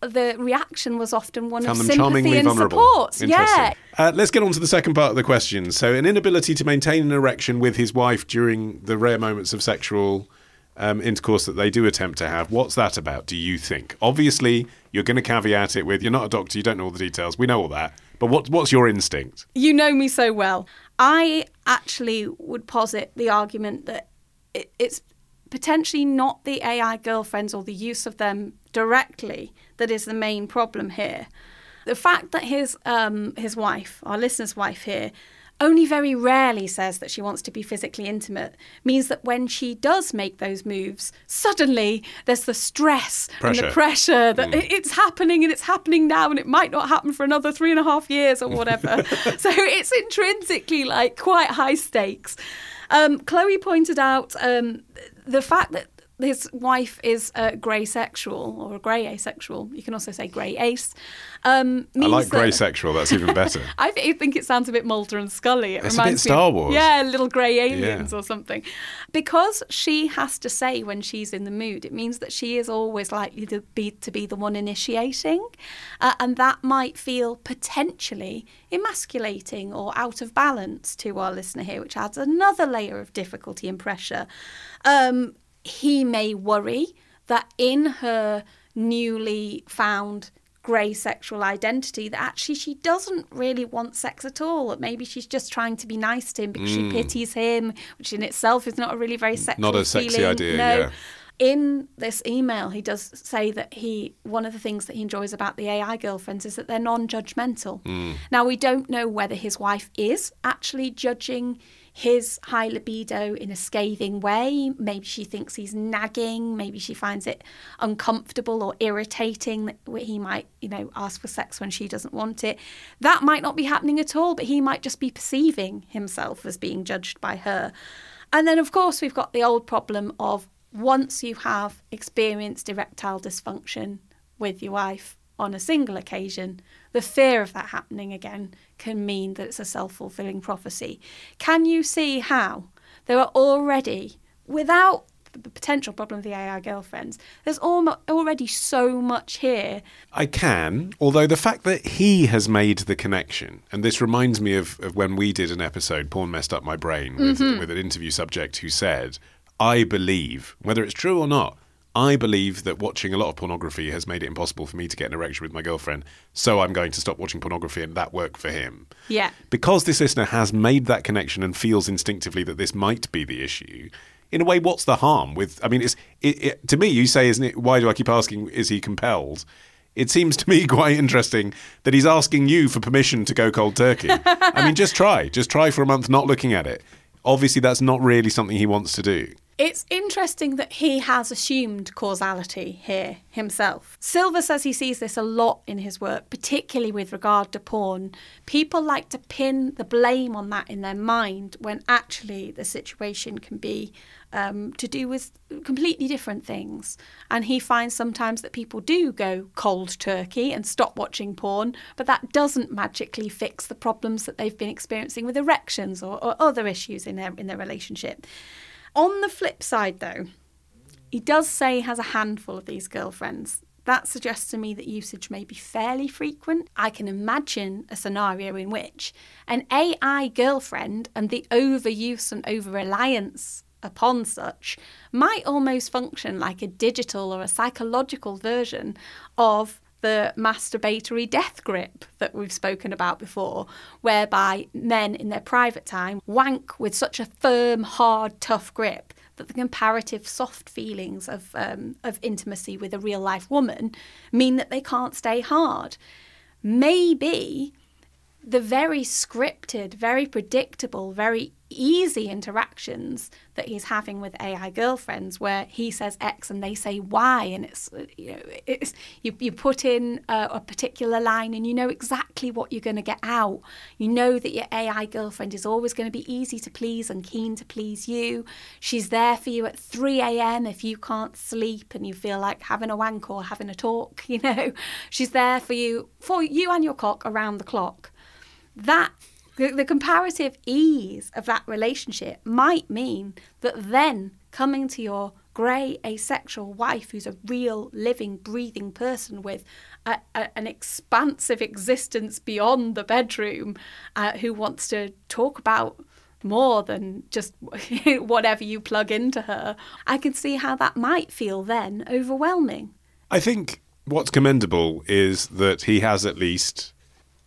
the reaction was often one Found of sympathy and support. Yeah. Uh, let's get on to the second part of the question. So, an inability to maintain an erection with his wife during the rare moments of sexual um, intercourse that they do attempt to have. What's that about, do you think? Obviously, you're going to caveat it with you're not a doctor, you don't know all the details. We know all that. But what, what's your instinct? You know me so well. I actually would posit the argument that it, it's potentially not the AI girlfriends or the use of them directly that is the main problem here. The fact that his um, his wife, our listener's wife here, only very rarely says that she wants to be physically intimate means that when she does make those moves, suddenly there's the stress and the pressure that it- it's happening and it's happening now and it might not happen for another three and a half years or whatever. so it's intrinsically like quite high stakes. Um, Chloe pointed out um, the fact that his wife is a grey sexual or a grey asexual. You can also say grey ace. Um, I like that- grey sexual, that's even better. I think it sounds a bit Mulder and Scully. It It's a bit reminds me Star of- Wars. Yeah, little grey aliens Yeah. or something. Because she has to say when she's in the mood, it means that she is always likely to be to be the one initiating, uh, and that might feel potentially emasculating or out of balance to our listener here, which adds another layer of difficulty and pressure. Um, he may worry that in her newly found grey sexual identity that actually she doesn't really want sex at all that maybe she's just trying to be nice to him because she pities him which in itself is not a really very sexual Mm. Not a sexy feeling. idea, no yeah. in this email he does say that he one of the things that he enjoys about the AI girlfriends is that they're non-judgmental Mm. now we don't know whether his wife is actually judging his high libido in a scathing way. Maybe she thinks he's nagging. Maybe she finds it uncomfortable or irritating that he might, you know, ask for sex when she doesn't want it. That might not be happening at all, but he might just be perceiving himself as being judged by her. And then, of course, we've got the old problem of once you have experienced erectile dysfunction with your wife on a single occasion, the fear of that happening again can mean that it's a self fulfilling prophecy. Can you see how there are already, without the potential problem of the AI girlfriends, there's already so much here. I can, although the fact that he has made the connection, and this reminds me of, of when we did an episode, Porn Messed Up My Brain, with, Mm-hmm. with an interview subject who said, I believe, whether it's true or not, I believe that watching a lot of pornography has made it impossible for me to get an erection with my girlfriend, so I'm going to stop watching pornography, and that worked for him. Yeah. Because this listener has made that connection and feels instinctively that this might be the issue, in a way, what's the harm with? I mean, it's it, it, to me. You say, isn't it? Why do I keep asking? Is he compelled? It seems to me quite interesting that he's asking you for permission to go cold turkey. I mean, just try, just try for a month not looking at it. Obviously, that's not really something he wants to do. It's interesting that he has assumed causality here himself. Silva says he sees this a lot in his work, particularly with regard to porn. People like to pin the blame on that in their mind when actually the situation can be um, to do with completely different things. And he finds sometimes that people do go cold turkey and stop watching porn, but that doesn't magically fix the problems that they've been experiencing with erections or, or other issues in their in their relationship. On the flip side, though, he does say he has a handful of these girlfriends. That suggests to me that usage may be fairly frequent. I can imagine a scenario in which an AI girlfriend and the overuse and over reliance upon such might almost function like a digital or a psychological version of the masturbatory death grip that we've spoken about before, whereby men in their private time wank with such a firm, hard, tough grip that the comparative soft feelings of, um, of intimacy with a real life woman mean that they can't stay hard. Maybe the very scripted, very predictable, very easy interactions that he's having with AI girlfriends, where he says X and they say Y, and it's uh, you know it's you, you put in a, a particular line and you know exactly what you're going to get out. You know that your AI girlfriend is always going to be easy to please and keen to please you. She's there for you at 3 a.m. if you can't sleep and you feel like having a wank or having a talk. You know, she's there for you for you and your cock around the clock. That the, the comparative ease of that relationship might mean that then coming to your grey asexual wife who's a real living breathing person with a, a, an expansive existence beyond the bedroom uh, who wants to talk about more than just whatever you plug into her i can see how that might feel then overwhelming. I think what's commendable is that he has at least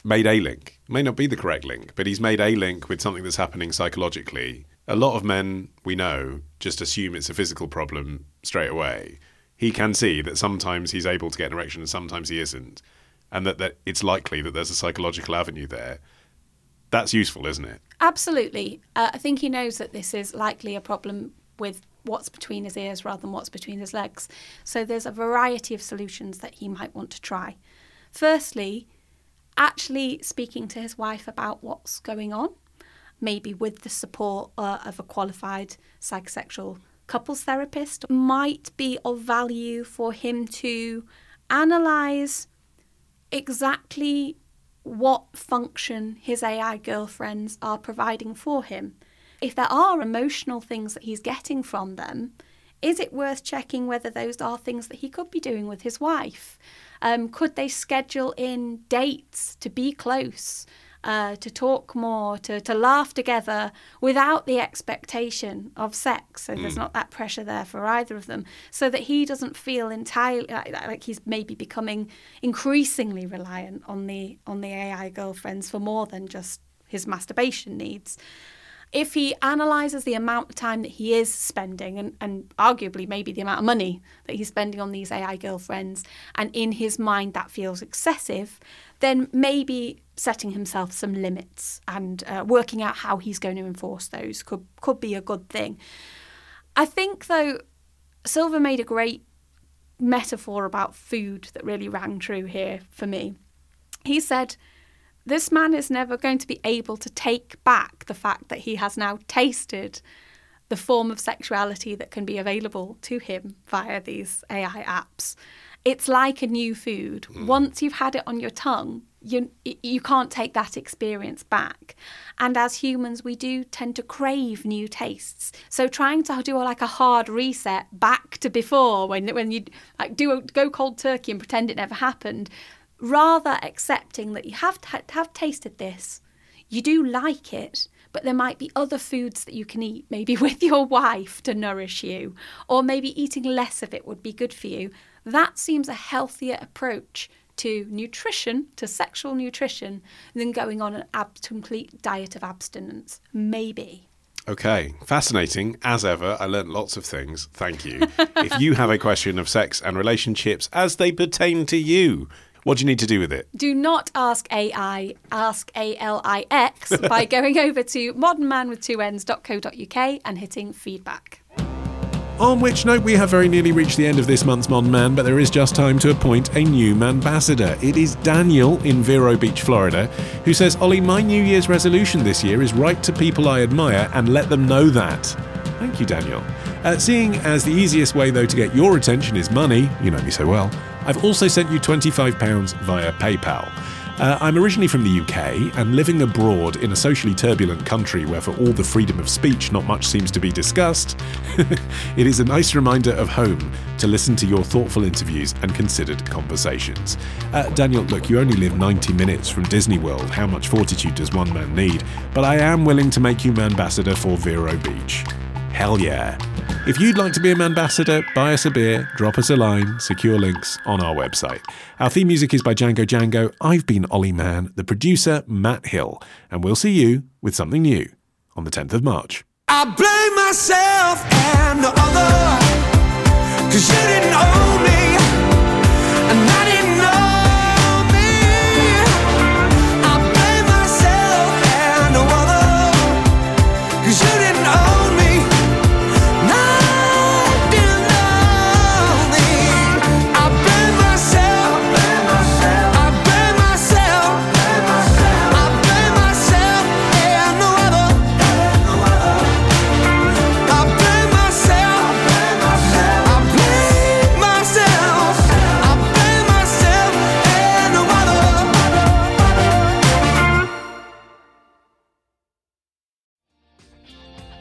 made a link. May not be the correct link, but he's made a link with something that's happening psychologically. A lot of men we know just assume it's a physical problem straight away. He can see that sometimes he's able to get an erection and sometimes he isn't, and that, that it's likely that there's a psychological avenue there. That's useful, isn't it? Absolutely. Uh, I think he knows that this is likely a problem with what's between his ears rather than what's between his legs. So there's a variety of solutions that he might want to try. Firstly, actually speaking to his wife about what's going on, maybe with the support uh, of a qualified psychosexual couples therapist, might be of value for him to analyze exactly what function his AI girlfriends are providing for him. If there are emotional things that he's getting from them, is it worth checking whether those are things that he could be doing with his wife? Um, could they schedule in dates to be close, uh, to talk more, to, to laugh together without the expectation of sex? So there's not that pressure there for either of them, so that he doesn't feel entirely like, like he's maybe becoming increasingly reliant on the on the AI girlfriends for more than just his masturbation needs if he analyzes the amount of time that he is spending and, and arguably maybe the amount of money that he's spending on these AI girlfriends, and in his mind that feels excessive, then maybe setting himself some limits and uh, working out how he's going to enforce those could could be a good thing. I think though, Silva made a great metaphor about food that really rang true here for me. He said this man is never going to be able to take back the fact that he has now tasted the form of sexuality that can be available to him via these AI apps. It's like a new food. Mm. Once you've had it on your tongue, you you can't take that experience back. And as humans, we do tend to crave new tastes. So trying to do like a hard reset back to before, when when you like do a, go cold turkey and pretend it never happened, rather accepting that you have t- have tasted this, you do like it, but there might be other foods that you can eat, maybe with your wife to nourish you, or maybe eating less of it would be good for you. That seems a healthier approach to nutrition, to sexual nutrition, than going on an ab- complete diet of abstinence. Maybe. Okay, fascinating as ever. I learnt lots of things. Thank you. if you have a question of sex and relationships as they pertain to you, what do you need to do with it? Do not ask AI, ask ALIX by going over to modernmanwith2ns.co.uk and hitting feedback. On which note, we have very nearly reached the end of this month's Mon Man, but there is just time to appoint a new ambassador. It is Daniel in Vero Beach, Florida, who says, Olly, my New Year's resolution this year is write to people I admire and let them know that. Thank you, Daniel. Uh, seeing as the easiest way, though, to get your attention is money, you know me so well, I've also sent you £25 via PayPal. Uh, I'm originally from the UK and living abroad in a socially turbulent country where, for all the freedom of speech, not much seems to be discussed. it is a nice reminder of home to listen to your thoughtful interviews and considered conversations. Uh, Daniel, look, you only live 90 minutes from Disney World. How much fortitude does one man need? But I am willing to make you my ambassador for Vero Beach. Hell yeah. If you'd like to be an ambassador, buy us a beer, drop us a line, secure links on our website. Our theme music is by Django Django. I've been Olly Mann, the producer, Matt Hill, and we'll see you with something new on the 10th of March. I blame myself and no other. Cause you didn't me.